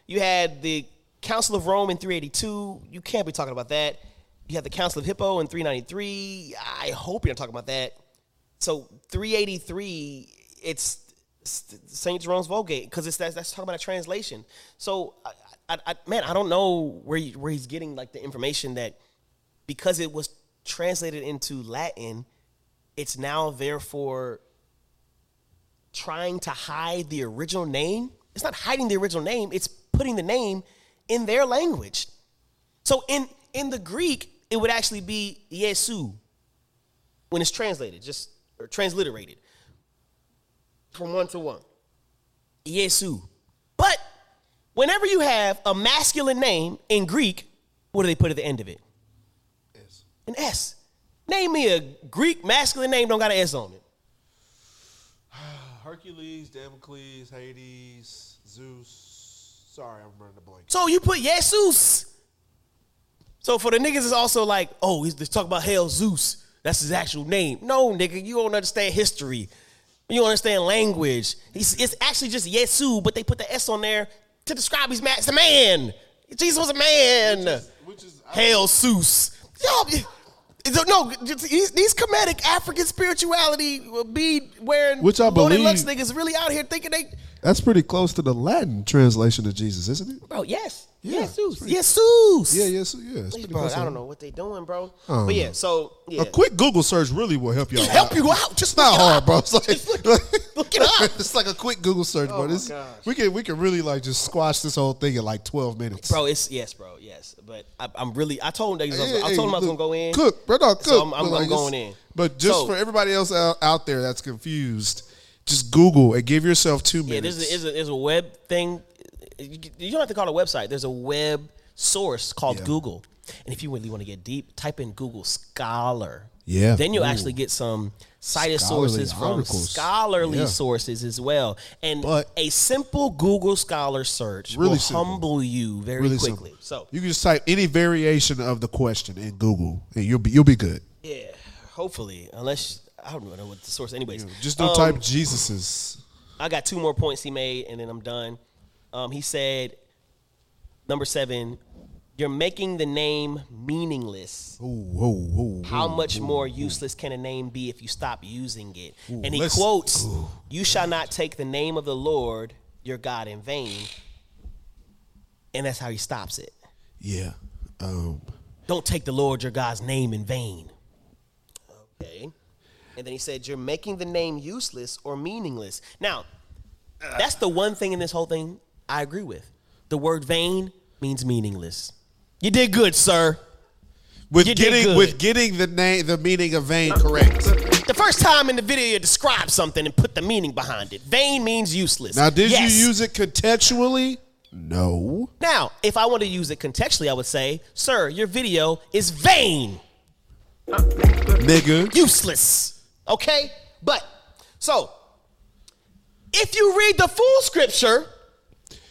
You had the Council of Rome in 382. You can't be talking about that. You had the Council of Hippo in 393. I hope you're not talking about that. So 383, it's Saint Jerome's Vulgate because it's that's, that's talking about a translation. So, I, I, I, man, I don't know where he, where he's getting like the information that because it was translated into Latin, it's now therefore trying to hide the original name. It's not hiding the original name; it's putting the name in their language. So in in the Greek, it would actually be Yesu when it's translated, just or transliterated from one to one. Yesu. But whenever you have a masculine name in Greek, what do they put at the end of it? S. An S. Name me a Greek masculine name don't got an S on it. Hercules, Damocles, Hades, Zeus. Sorry, I'm running the blank. So you put Jesus. So for the niggas, it's also like, oh, he's let's about hell Zeus. That's his actual name. No, nigga, you don't understand history. You understand language. He's, it's actually just Yesu, but they put the S on there to describe he's ma- it's a man. Jesus was a man. Which is Hail Zeus. Yo, no, these, comedic African spirituality be wearing Which I believe- lux niggas really out here thinking they that's pretty close to the Latin translation of Jesus, isn't it? bro yes Yeah, yes Zeus pretty- yes Zeus Yeah, yes, yeah. It's bro. I don't know what they doing bro don't but yeah so yeah A quick Google search really will help you out. help you out just not hard, up. bro. It's like, Just look, look it up Oh it's like a quick Google search, oh it's, gosh. we can we can really like just squash this whole thing in like twelve minutes. bro it's yes bro yes but I, I'm really I told them that Hey, I hey, told them I was look, gonna go in Cook, bro, no, cook. So I'm- I'm- but, I'm going in. But just So- for everybody else out, out there that's confused, just Google and give yourself two yeah minutes. a, there's a, a web thing you you don't have to call it a website. There's a web source called Yeah. Google, and if you really want to get deep, type in Google Scholar. Yeah. Then you'll Ooh. actually get some cited Scholarly sources from articles. scholarly Yeah. sources as well. And But- a simple Google Scholar search Really will simple. humble you very Really quickly. simple. So you can just type any variation of the question in Google, and you'll be you'll be good. yeah, hopefully, unless I don't know what the source. Anyways, Just don't Um, type Jesus's. I got two more points he made, and then I'm done. Um, he said, number seven, you're making the name meaningless. Ooh, ooh, ooh, How much more useless can a name be if you stop using it? And he quotes. You shall not take the name of the Lord your God in vain. And that's how he stops it. Yeah. Um, Don't take the Lord your God's name in vain. Okay. And then he said, You're making the name useless or meaningless. Now, that's the one thing in this whole thing I agree with. The word vain means meaningless. You did good, sir. with You did getting good. with getting the name the meaning of vain correct. The first time in the video you describe something and put the meaning behind it. Vain means useless. Now, did Yes. you use it contextually? No. Now, if I want to use it contextually, I would say, Sir, your video is vain. Nigga. useless. Okay? But so if you read the full scripture,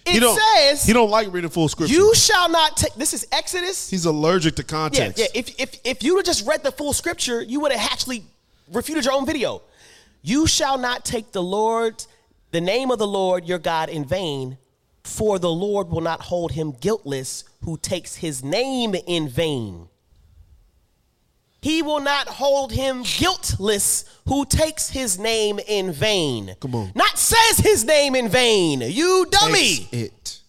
He it don't, says he don't like reading full scripture. you shall not take this is Exodus. He's allergic to context. yeah. yeah. If if if you would have just read the full scripture, you would have actually refuted your own video. You shall not take the Lord, the name of the Lord your God in vain, for the Lord will not hold him guiltless who takes his name in vain. He will not hold him guiltless who takes his name in vain. Come on. Not says his name in vain. You dummy. Takes it.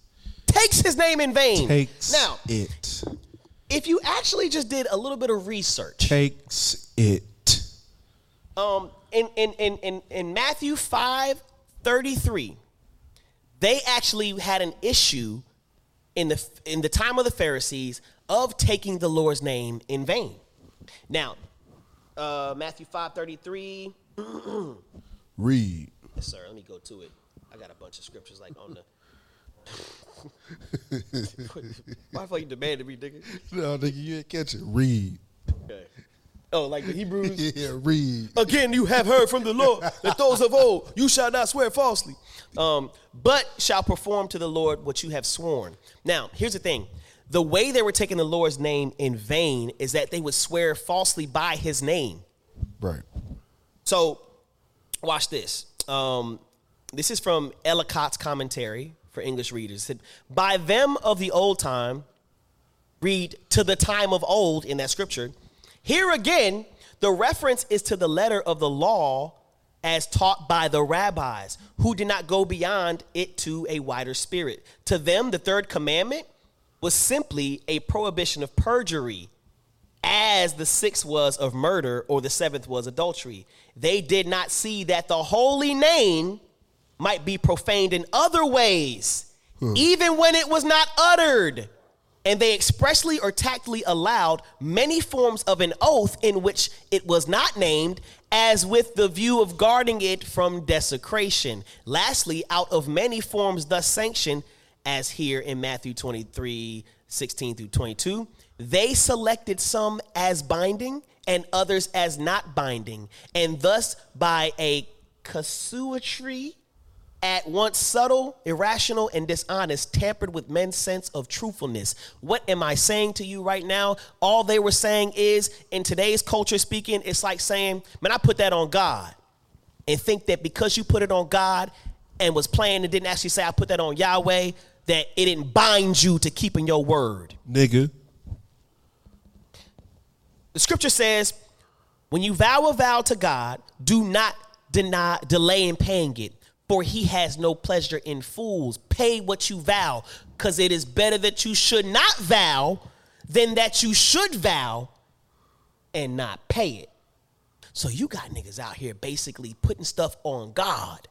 Takes his name in vain. Takes now, it. if you actually just did a little bit of research, Takes it. um, in, in, in, in, in Matthew 5 33, they actually had an issue in the, in the time of the Pharisees of taking the Lord's name in vain. Now, uh, Matthew 5:33. Read. yes, sir, let me go to it. I got a bunch of scriptures like on the. Why the fuck you demanded me, nigga? No, nigga, you ain't catch it. Read. Okay. Oh, like the Hebrews? Yeah, read. Again, you have heard from the Lord that those of old, you shall not swear falsely, um, but shall perform to the Lord what you have sworn. Now, here's the thing the way they were taking the Lord's name in vain is that they would swear falsely by his name. Right. So, watch this. Um, this is from Ellicott's commentary for English readers. It said, By them of the old time, read to the time of old in that scripture. Here again, the reference is to the letter of the law as taught by the rabbis, who did not go beyond it to a wider spirit. To them, the third commandment was simply a prohibition of perjury, as the sixth was of murder or the seventh was adultery. They did not see that the holy name might be profaned in other ways, hmm. even when it was not uttered. And they expressly or tactfully allowed many forms of an oath in which it was not named, as with the view of guarding it from desecration. Lastly, out of many forms thus sanctioned, as here in Matthew 23 16 through 22, they selected some as binding and others as not binding, and thus by a casuistry at once subtle, irrational, and dishonest, tampered with men's sense of truthfulness. What am I saying to you right now? All they were saying is, in today's culture speaking, it's like saying, man, I put that on God. And think that because you put it on God and was playing and didn't actually say, I put that on Yahweh, that it didn't bind you to keeping your word. Nigga. The scripture says, when you vow a vow to God, do not deny, delay in paying it, for he has no pleasure in fools. Pay what you vow, because it is better that you should not vow than that you should vow and not pay it. So you got niggas out here basically putting stuff on God.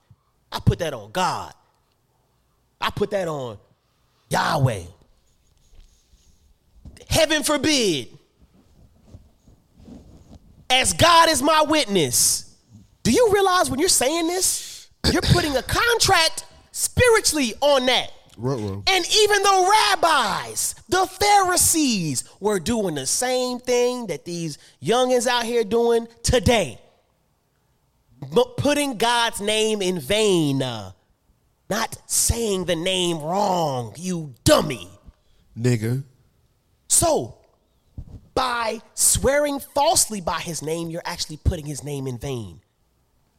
I put that on God. I put that on Yahweh. Heaven forbid. As God is my witness. Do you realize when you're saying this, you're putting a contract spiritually on that. Ruh-roh. And even the rabbis, the Pharisees, were doing the same thing that these youngins out here doing today. But putting God's name in vain, uh, not saying the name wrong, you dummy. Nigga. So, by swearing falsely by his name, you're actually putting his name in vain.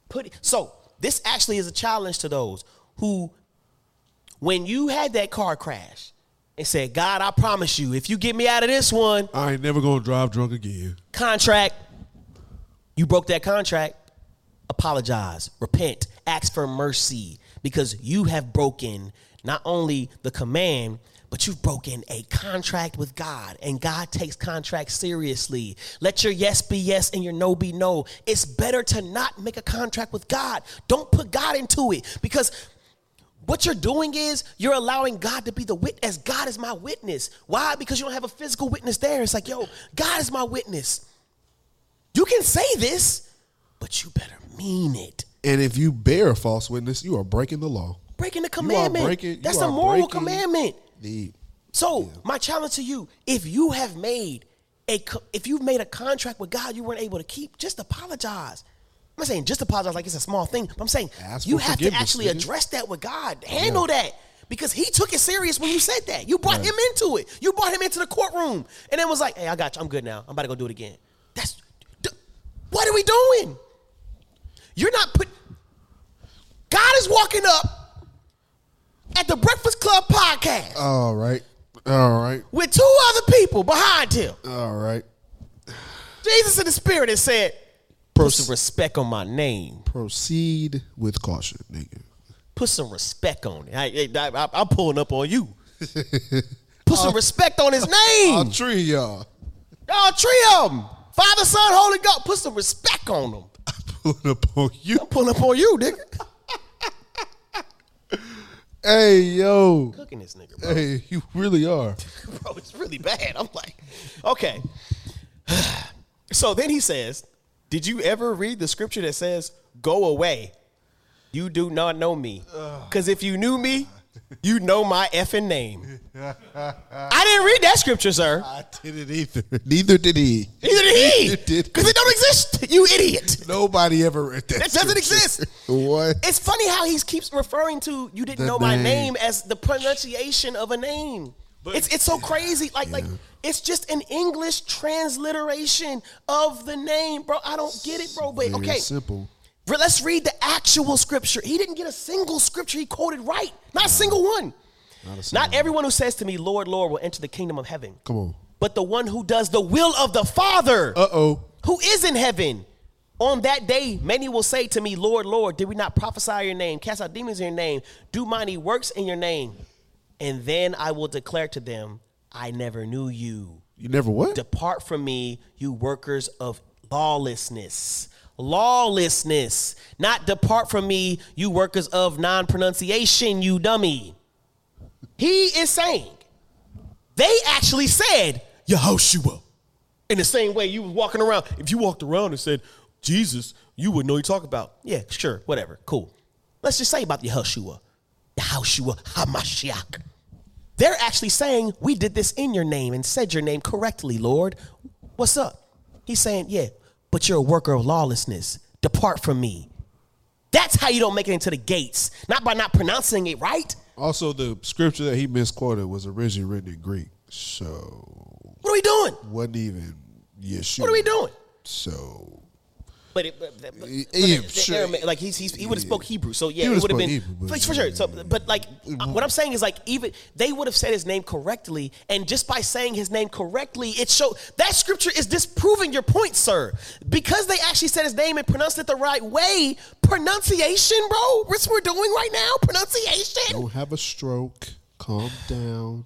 Put so this actually is a challenge to those who, when you had that car crash and said, "God, I promise you, if you get me out of this one, I ain't never gonna drive drunk again. contract, you broke that contract. Apologize, repent, ask for mercy because you have broken not only the command, but you've broken a contract with God, and God takes contracts seriously. Let your yes be yes and your no be no. It's better to not make a contract with God. Don't put God into it because what you're doing is you're allowing God to be the witness. God is my witness. Why? Because you don't have a physical witness there. It's like, yo, God is my witness. You can say this, but you better mean it. And if you bear a false witness, you are breaking the law. Breaking the commandment. breaking- That's a moral commandment. The So my challenge to you: if you have made a, co- if you've made a contract with God you weren't able to keep, just apologize. I'm not saying just apologize like it's a small thing, but I'm saying Ask you have to actually address that with God. Handle that. Because he took it serious when you said that. You brought him into it. You brought him into the courtroom. And then was like, hey, I got you. I'm good now. I'm about to go do it again. That's d- what are we doing? You're not put God is walking up at the Breakfast Club podcast all right, all right, with two other people behind him. all right. Jesus in the spirit and said, Put some respect on my name. Proceed with caution, nigga. Put some respect on it. I, am pulling up on you. Put some respect on his All name. three of y'all Y'all, three of them. Father, Son, Holy Ghost. Put some respect on them. Pulling up on you. I'm pulling up on you, nigga. Hey, yo. Cooking this nigga, bro. Hey, you really are. bro, it's really bad. I'm like, okay. so then he says, Did you ever read the scripture that says, Go away? You do not know me. Because if you knew me, you know my effing name. I didn't read that scripture, sir. I didn't either. Neither did he. Neither did he. Because it don't exist, you idiot. Nobody ever read that. That doesn't exist. what? It's funny how he keeps referring to you didn't The know my name. name as the pronunciation of a name. But- it's it's so crazy. Like like it's just an English transliteration of the name, bro. I don't get it, bro. But Very okay, simple. Let's read the actual scripture. He didn't get a single scripture he quoted right. Not a single one. Not a Not single everyone who says to me, Lord, Lord, will enter the kingdom of heaven. Come on. But the one who does the will of the Father Uh oh. who is in heaven. On that day, many will say to me, Lord, Lord, did we not prophesy your name, cast out demons in your name, do mighty works in your name? And then I will declare to them, I never knew you. You never what? Depart from me, you workers of lawlessness. Lawlessness. Not depart from me, you workers of non pronunciation, you dummy. He is saying, they actually said, Yehoshua. In the same way you was walking around. If you walked around and said, Jesus, you would know you talk about. Yeah, sure, whatever, cool. Let's just say about Yehoshua. Yehoshua HaMashiach. They're actually saying, We did this in your name and said your name correctly, Lord. What's up? He's saying, Yeah, but you're a worker of lawlessness. Depart from me. That's how you don't make it into the gates. Not by not pronouncing it right. Also, the scripture that he misquoted was originally written in Greek, so What are we doing? wasn't even Yeshua. What are we doing? So But it, but, but, but Yeah, sure. Aramaic- like he's, he's he would have spoke Hebrew, so yeah, He it would have been Hebrew, but- for, for sure. So, but like, what I'm saying is like even they would have said his name correctly, and just by saying his name correctly, it showed that scripture is disproving your point, sir, because they actually said his name and pronounced it the right way. Pronunciation, bro, what's we're doing right now? Pronunciation. don't have a stroke. Calm down.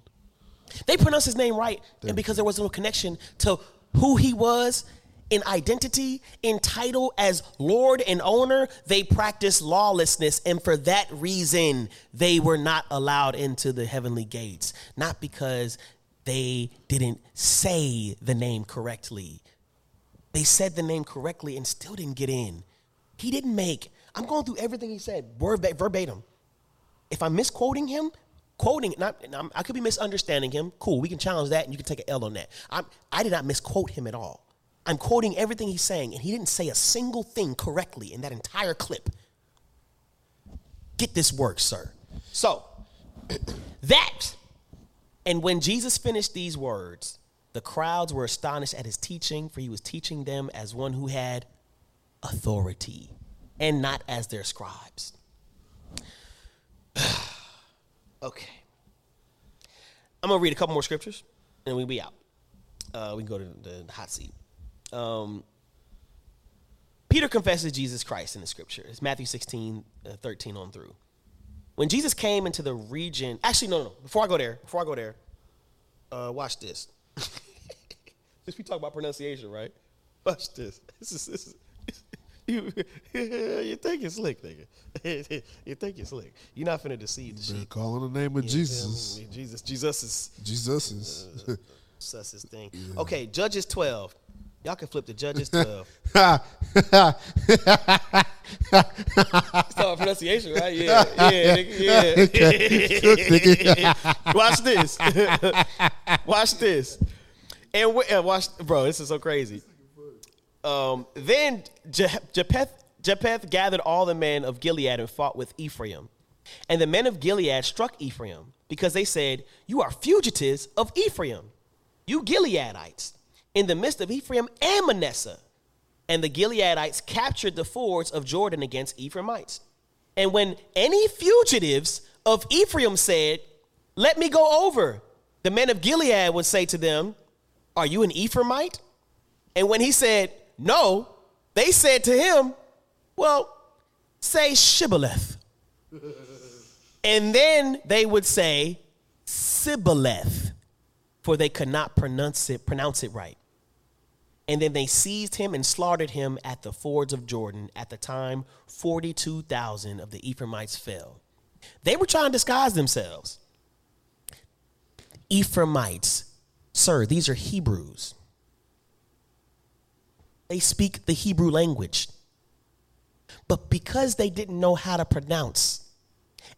They pronounced his name right, and because there was no connection to who he was in identity, in title as Lord and owner, they practiced lawlessness, and for that reason, they were not allowed into the heavenly gates. Not because they didn't say the name correctly. They said the name correctly and still didn't get in. He didn't make. I'm going through everything he said, verbatim. If I'm misquoting him, quoting. Not, I could be misunderstanding him. Cool, we can challenge that, and you can take an L on that. I'm, I did not misquote him at all. I'm quoting everything he's saying, and he didn't say a single thing correctly in that entire clip. Get this work, sir. So, that, and when Jesus finished these words, the crowds were astonished at his teaching, for he was teaching them as one who had authority and not as their scribes. okay. I'm going to read a couple more scriptures and we'll be out. Uh, we can go to the hot seat. Um, Peter confesses Jesus Christ in the scripture. It's Matthew 16, uh, 13 on through. When Jesus came into the region, actually, no, no, no. Before I go there, before I go there, uh, watch this. Since we talk about pronunciation, right? Watch this. This is, this is you, you think you're slick, nigga. you think you're slick. You're not finna deceive the sheep. calling the name of You Jesus. Jesus, Jesus is Jesus is. sus his thing. Okay, Judges 12. Y'all can flip the Judges 12. Start pronunciation, right? Yeah, yeah, nigga, yeah. watch this. watch this. And, we- and watch, bro. This is so crazy. Um, then Je- Jephthah, Jephthah gathered all the men of Gilead and fought with Ephraim. And the men of Gilead struck Ephraim because they said, "You are fugitives of Ephraim, you Gileadites, in the midst of Ephraim and Manasseh." And the Gileadites captured the fords of Jordan against Ephraimites. And when any fugitives of Ephraim said, Let me go over, the men of Gilead would say to them, Are you an Ephraimite? And when he said, No, they said to him, Well, say Shibboleth. and then they would say, Sibboleth, for they could not pronounce it, pronounce it right. And then they seized him and slaughtered him at the fords of Jordan. At the time, 42,000 of the Ephraimites fell. They were trying to disguise themselves. Ephraimites, sir, these are Hebrews. They speak the Hebrew language. But because they didn't know how to pronounce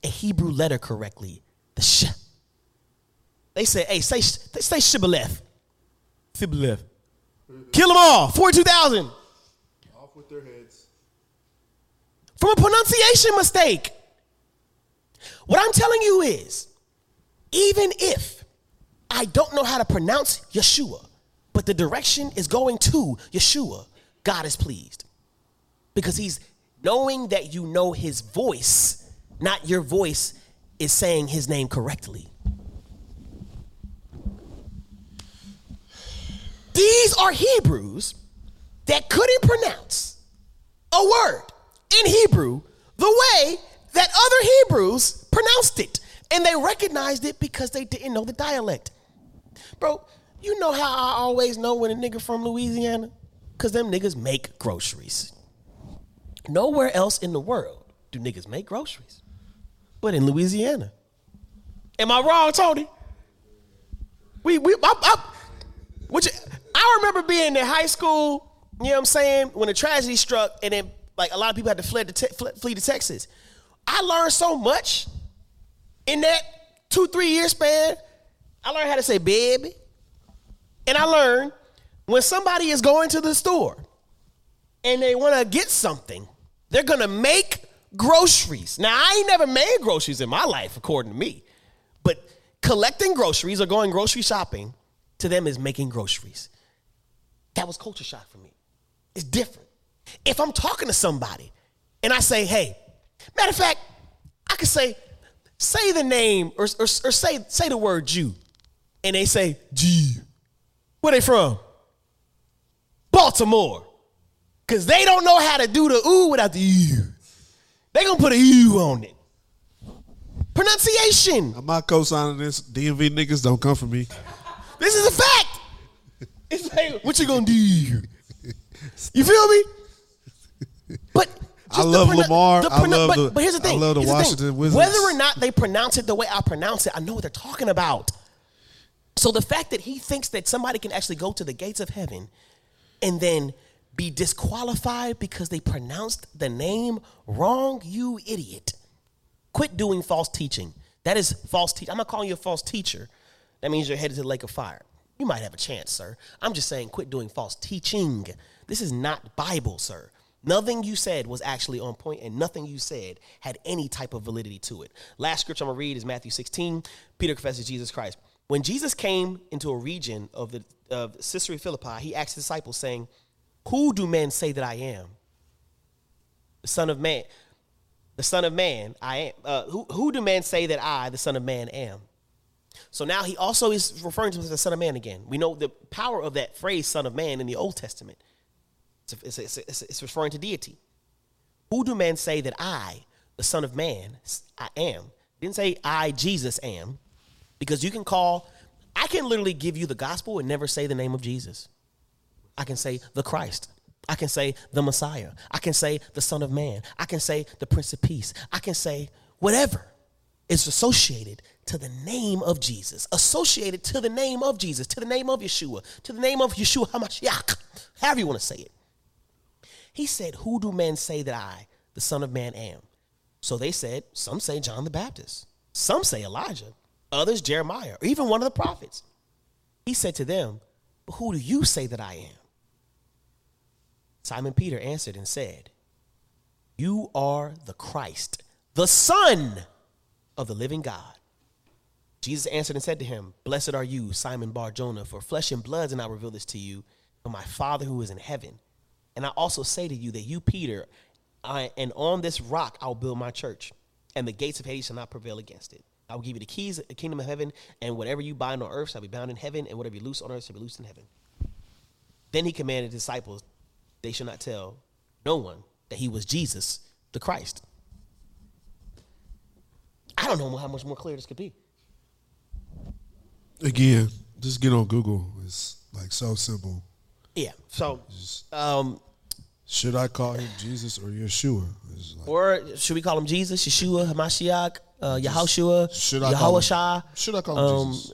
a Hebrew letter correctly, the sh, they said, hey, say, say shibboleth. Shibboleth. Kill them all. 42,000. Off with their heads. From a pronunciation mistake. What I'm telling you is, even if I don't know how to pronounce Yeshua, but the direction is going to Yeshua, God is pleased. Because he's knowing that you know his voice, not your voice is saying his name correctly. These are Hebrews that couldn't pronounce a word in Hebrew the way that other Hebrews pronounced it. And they recognized it because they didn't know the dialect. Bro, you know how I always know when a nigga from Louisiana? Because them niggas make groceries. Nowhere else in the world do niggas make groceries, but in Louisiana. Am I wrong, Tony? We, we, I, I, which I remember being in high school, you know what I'm saying, when the tragedy struck and then like a lot of people had to flee to, te- flee to Texas. I learned so much in that two, three year span. I learned how to say baby. And I learned when somebody is going to the store and they want to get something, they're going to make groceries. Now, I ain't never made groceries in my life, according to me. But collecting groceries or going grocery shopping to them is making groceries. That was culture shock for me. It's different. If I'm talking to somebody and I say, hey, matter of fact, I could say, say the name or, or, or say, say the word Jew. And they say, G. Where they from? Baltimore. Because they don't know how to do the ooh without the U. They gonna put a U on it. Pronunciation. I'm not co-signing this. DMV niggas don't come for me. This is a fact. It's like, what you gonna do? You feel me? But I just the love pronou- Lamar. I pronou- love but, the- but here's the thing. I love the here's Washington thing. Wizards. Whether or not they pronounce it the way I pronounce it, I know what they're talking about. So the fact that he thinks that somebody can actually go to the gates of heaven and then be disqualified because they pronounced the name wrong, you idiot. Quit doing false teaching. That is false teaching. I'm not calling you a false teacher. That means you're headed to the lake of fire. You might have a chance, sir. I'm just saying, quit doing false teaching. This is not Bible, sir. Nothing you said was actually on point, and nothing you said had any type of validity to it. Last scripture I'm gonna read is Matthew 16. Peter confesses Jesus Christ. When Jesus came into a region of the of Caesarea Philippi, he asked his disciples, saying, "Who do men say that I am?" The Son of Man, the Son of Man, I am. Uh, who who do men say that I, the Son of Man, am? So now he also is referring to him as the Son of Man again. We know the power of that phrase, Son of Man, in the Old Testament. It's, it's, it's, it's referring to deity. Who do men say that I, the Son of Man, I am? Didn't say I, Jesus, am, because you can call. I can literally give you the gospel and never say the name of Jesus. I can say the Christ. I can say the Messiah. I can say the Son of Man. I can say the Prince of Peace. I can say whatever is associated to the name of Jesus, associated to the name of Jesus, to the name of Yeshua, to the name of Yeshua HaMashiach, however you want to say it. He said, Who do men say that I, the Son of Man, am? So they said, Some say John the Baptist, some say Elijah, others Jeremiah, or even one of the prophets. He said to them, But who do you say that I am? Simon Peter answered and said, You are the Christ, the Son of the living God. Jesus answered and said to him, Blessed are you, Simon Bar Jonah, for flesh and blood did not reveal this to you, but my Father who is in heaven. And I also say to you that you, Peter, I, and on this rock I'll build my church, and the gates of Hades shall not prevail against it. I will give you the keys of the kingdom of heaven, and whatever you bind on earth shall be bound in heaven, and whatever you loose on earth shall be loosed in heaven. Then he commanded his disciples, they should not tell no one that he was Jesus, the Christ. I don't know how much more clear this could be. Again, just get on Google. It's like so simple. Yeah. So, um, Should I call him Jesus or Yeshua? Like, or should we call him Jesus, Yeshua, Hamashiach, uh, Yahushua, should I call him, Should I call him Um, Jesus?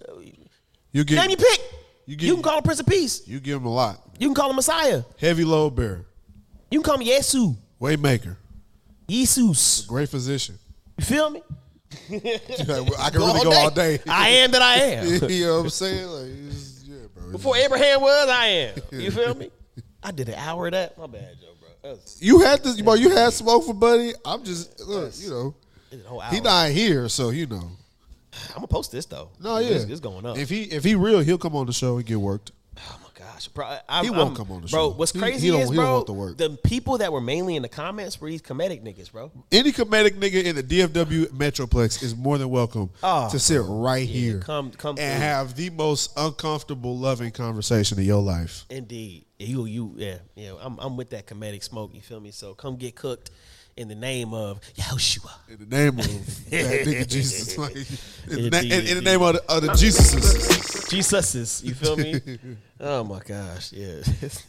You get Name you pick. You You, can call him Prince of Peace. you give him a lot. You can call him Messiah. Heavy load bearer, You can call him Yesu, waymaker, Jesus. great physician. You feel me? I can really go all day. I am that I am. you know what I'm saying? Like, yeah, bro. Before Abraham was, I am. You feel me? I did an hour of that. My bad, Joe, bro. Was, You had this, bro. You had smoke for Buddy. I'm just, look, you know, did a whole hour. he not here, so you know. I'm gonna post this though. No, yeah, it's, it's going up. If he if he real, he'll come on the show and get worked. Oh my gosh, bro! I, He I'm- won't come on the bro. show. Bro, what's crazy he is, he bro—the work. the people that were mainly in the comments were these comedic niggas, bro. Any comedic nigga in the DFW Metroplex is more than welcome Oh, to sit right Yeah, here come- come and through. have the most uncomfortable, loving conversation of your life. Indeed, you, you, yeah, yeah. I'm, I'm with that comedic smoke. You feel me? So come get cooked in the name of Yahushua. In the name of that nigga Jesus, like, in, the, in, in the name of the, of the Jesuses. Jesus, you feel me? oh my gosh, yeah.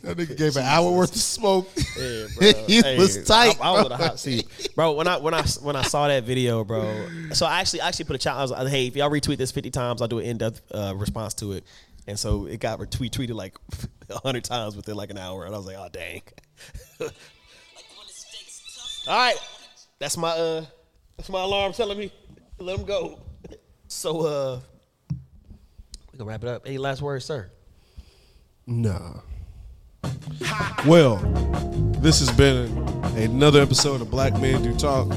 That nigga gave an hour worth of smoke. Yeah, bro. he Hey, was tight. I, I was on a hot seat, bro. When I when I when I saw that video, bro. So I actually I actually put a challenge. I was like, hey, if y'all retweet this fifty times, I'll do an in depth uh, response to it. And so it got retweet tweeted like hundred times within like an hour, and I was like, oh dang. All right, that's my uh that's my alarm telling me let him go. So uh, we gonna wrap it up. Any last words, sir? Nah. Well, this has been another episode of Black Men Do Talk.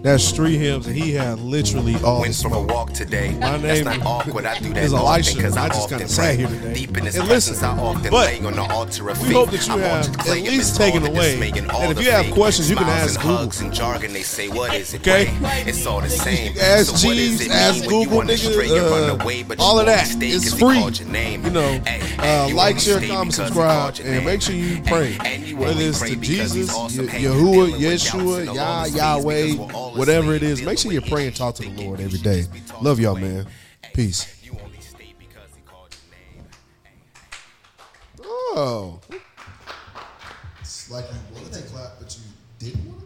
That's Street Hymns, and he had literally all Went for a walk today. My That's name not awkward. I do that is Elisha. because I I, just often kinda sat here today. Deep in his And listen, I often but lay on the altar of we faith. hope that you I'm have at least taken away. And if you have questions, you can ask Google. hugs and jargon. They say, what is it? Okay. It's all the same. Ask so Jeeves, ask Google, you nigga, uh, away, but all of that. It's free. your name. You know, uh, like, share, comment, subscribe, and make sure you pray. Whether it's to Jesus, awesome. Ye- Hey, you Yahuwah, dealing with doubts Yeshua, Yah, Yahweh, streets because we're all whatever it is. Make sure you pray and talk to the Lord every day. just be talking Love y'all, man. Peace. You only stay because he called your name. Oh. It's like you wanted to clap, but you didn't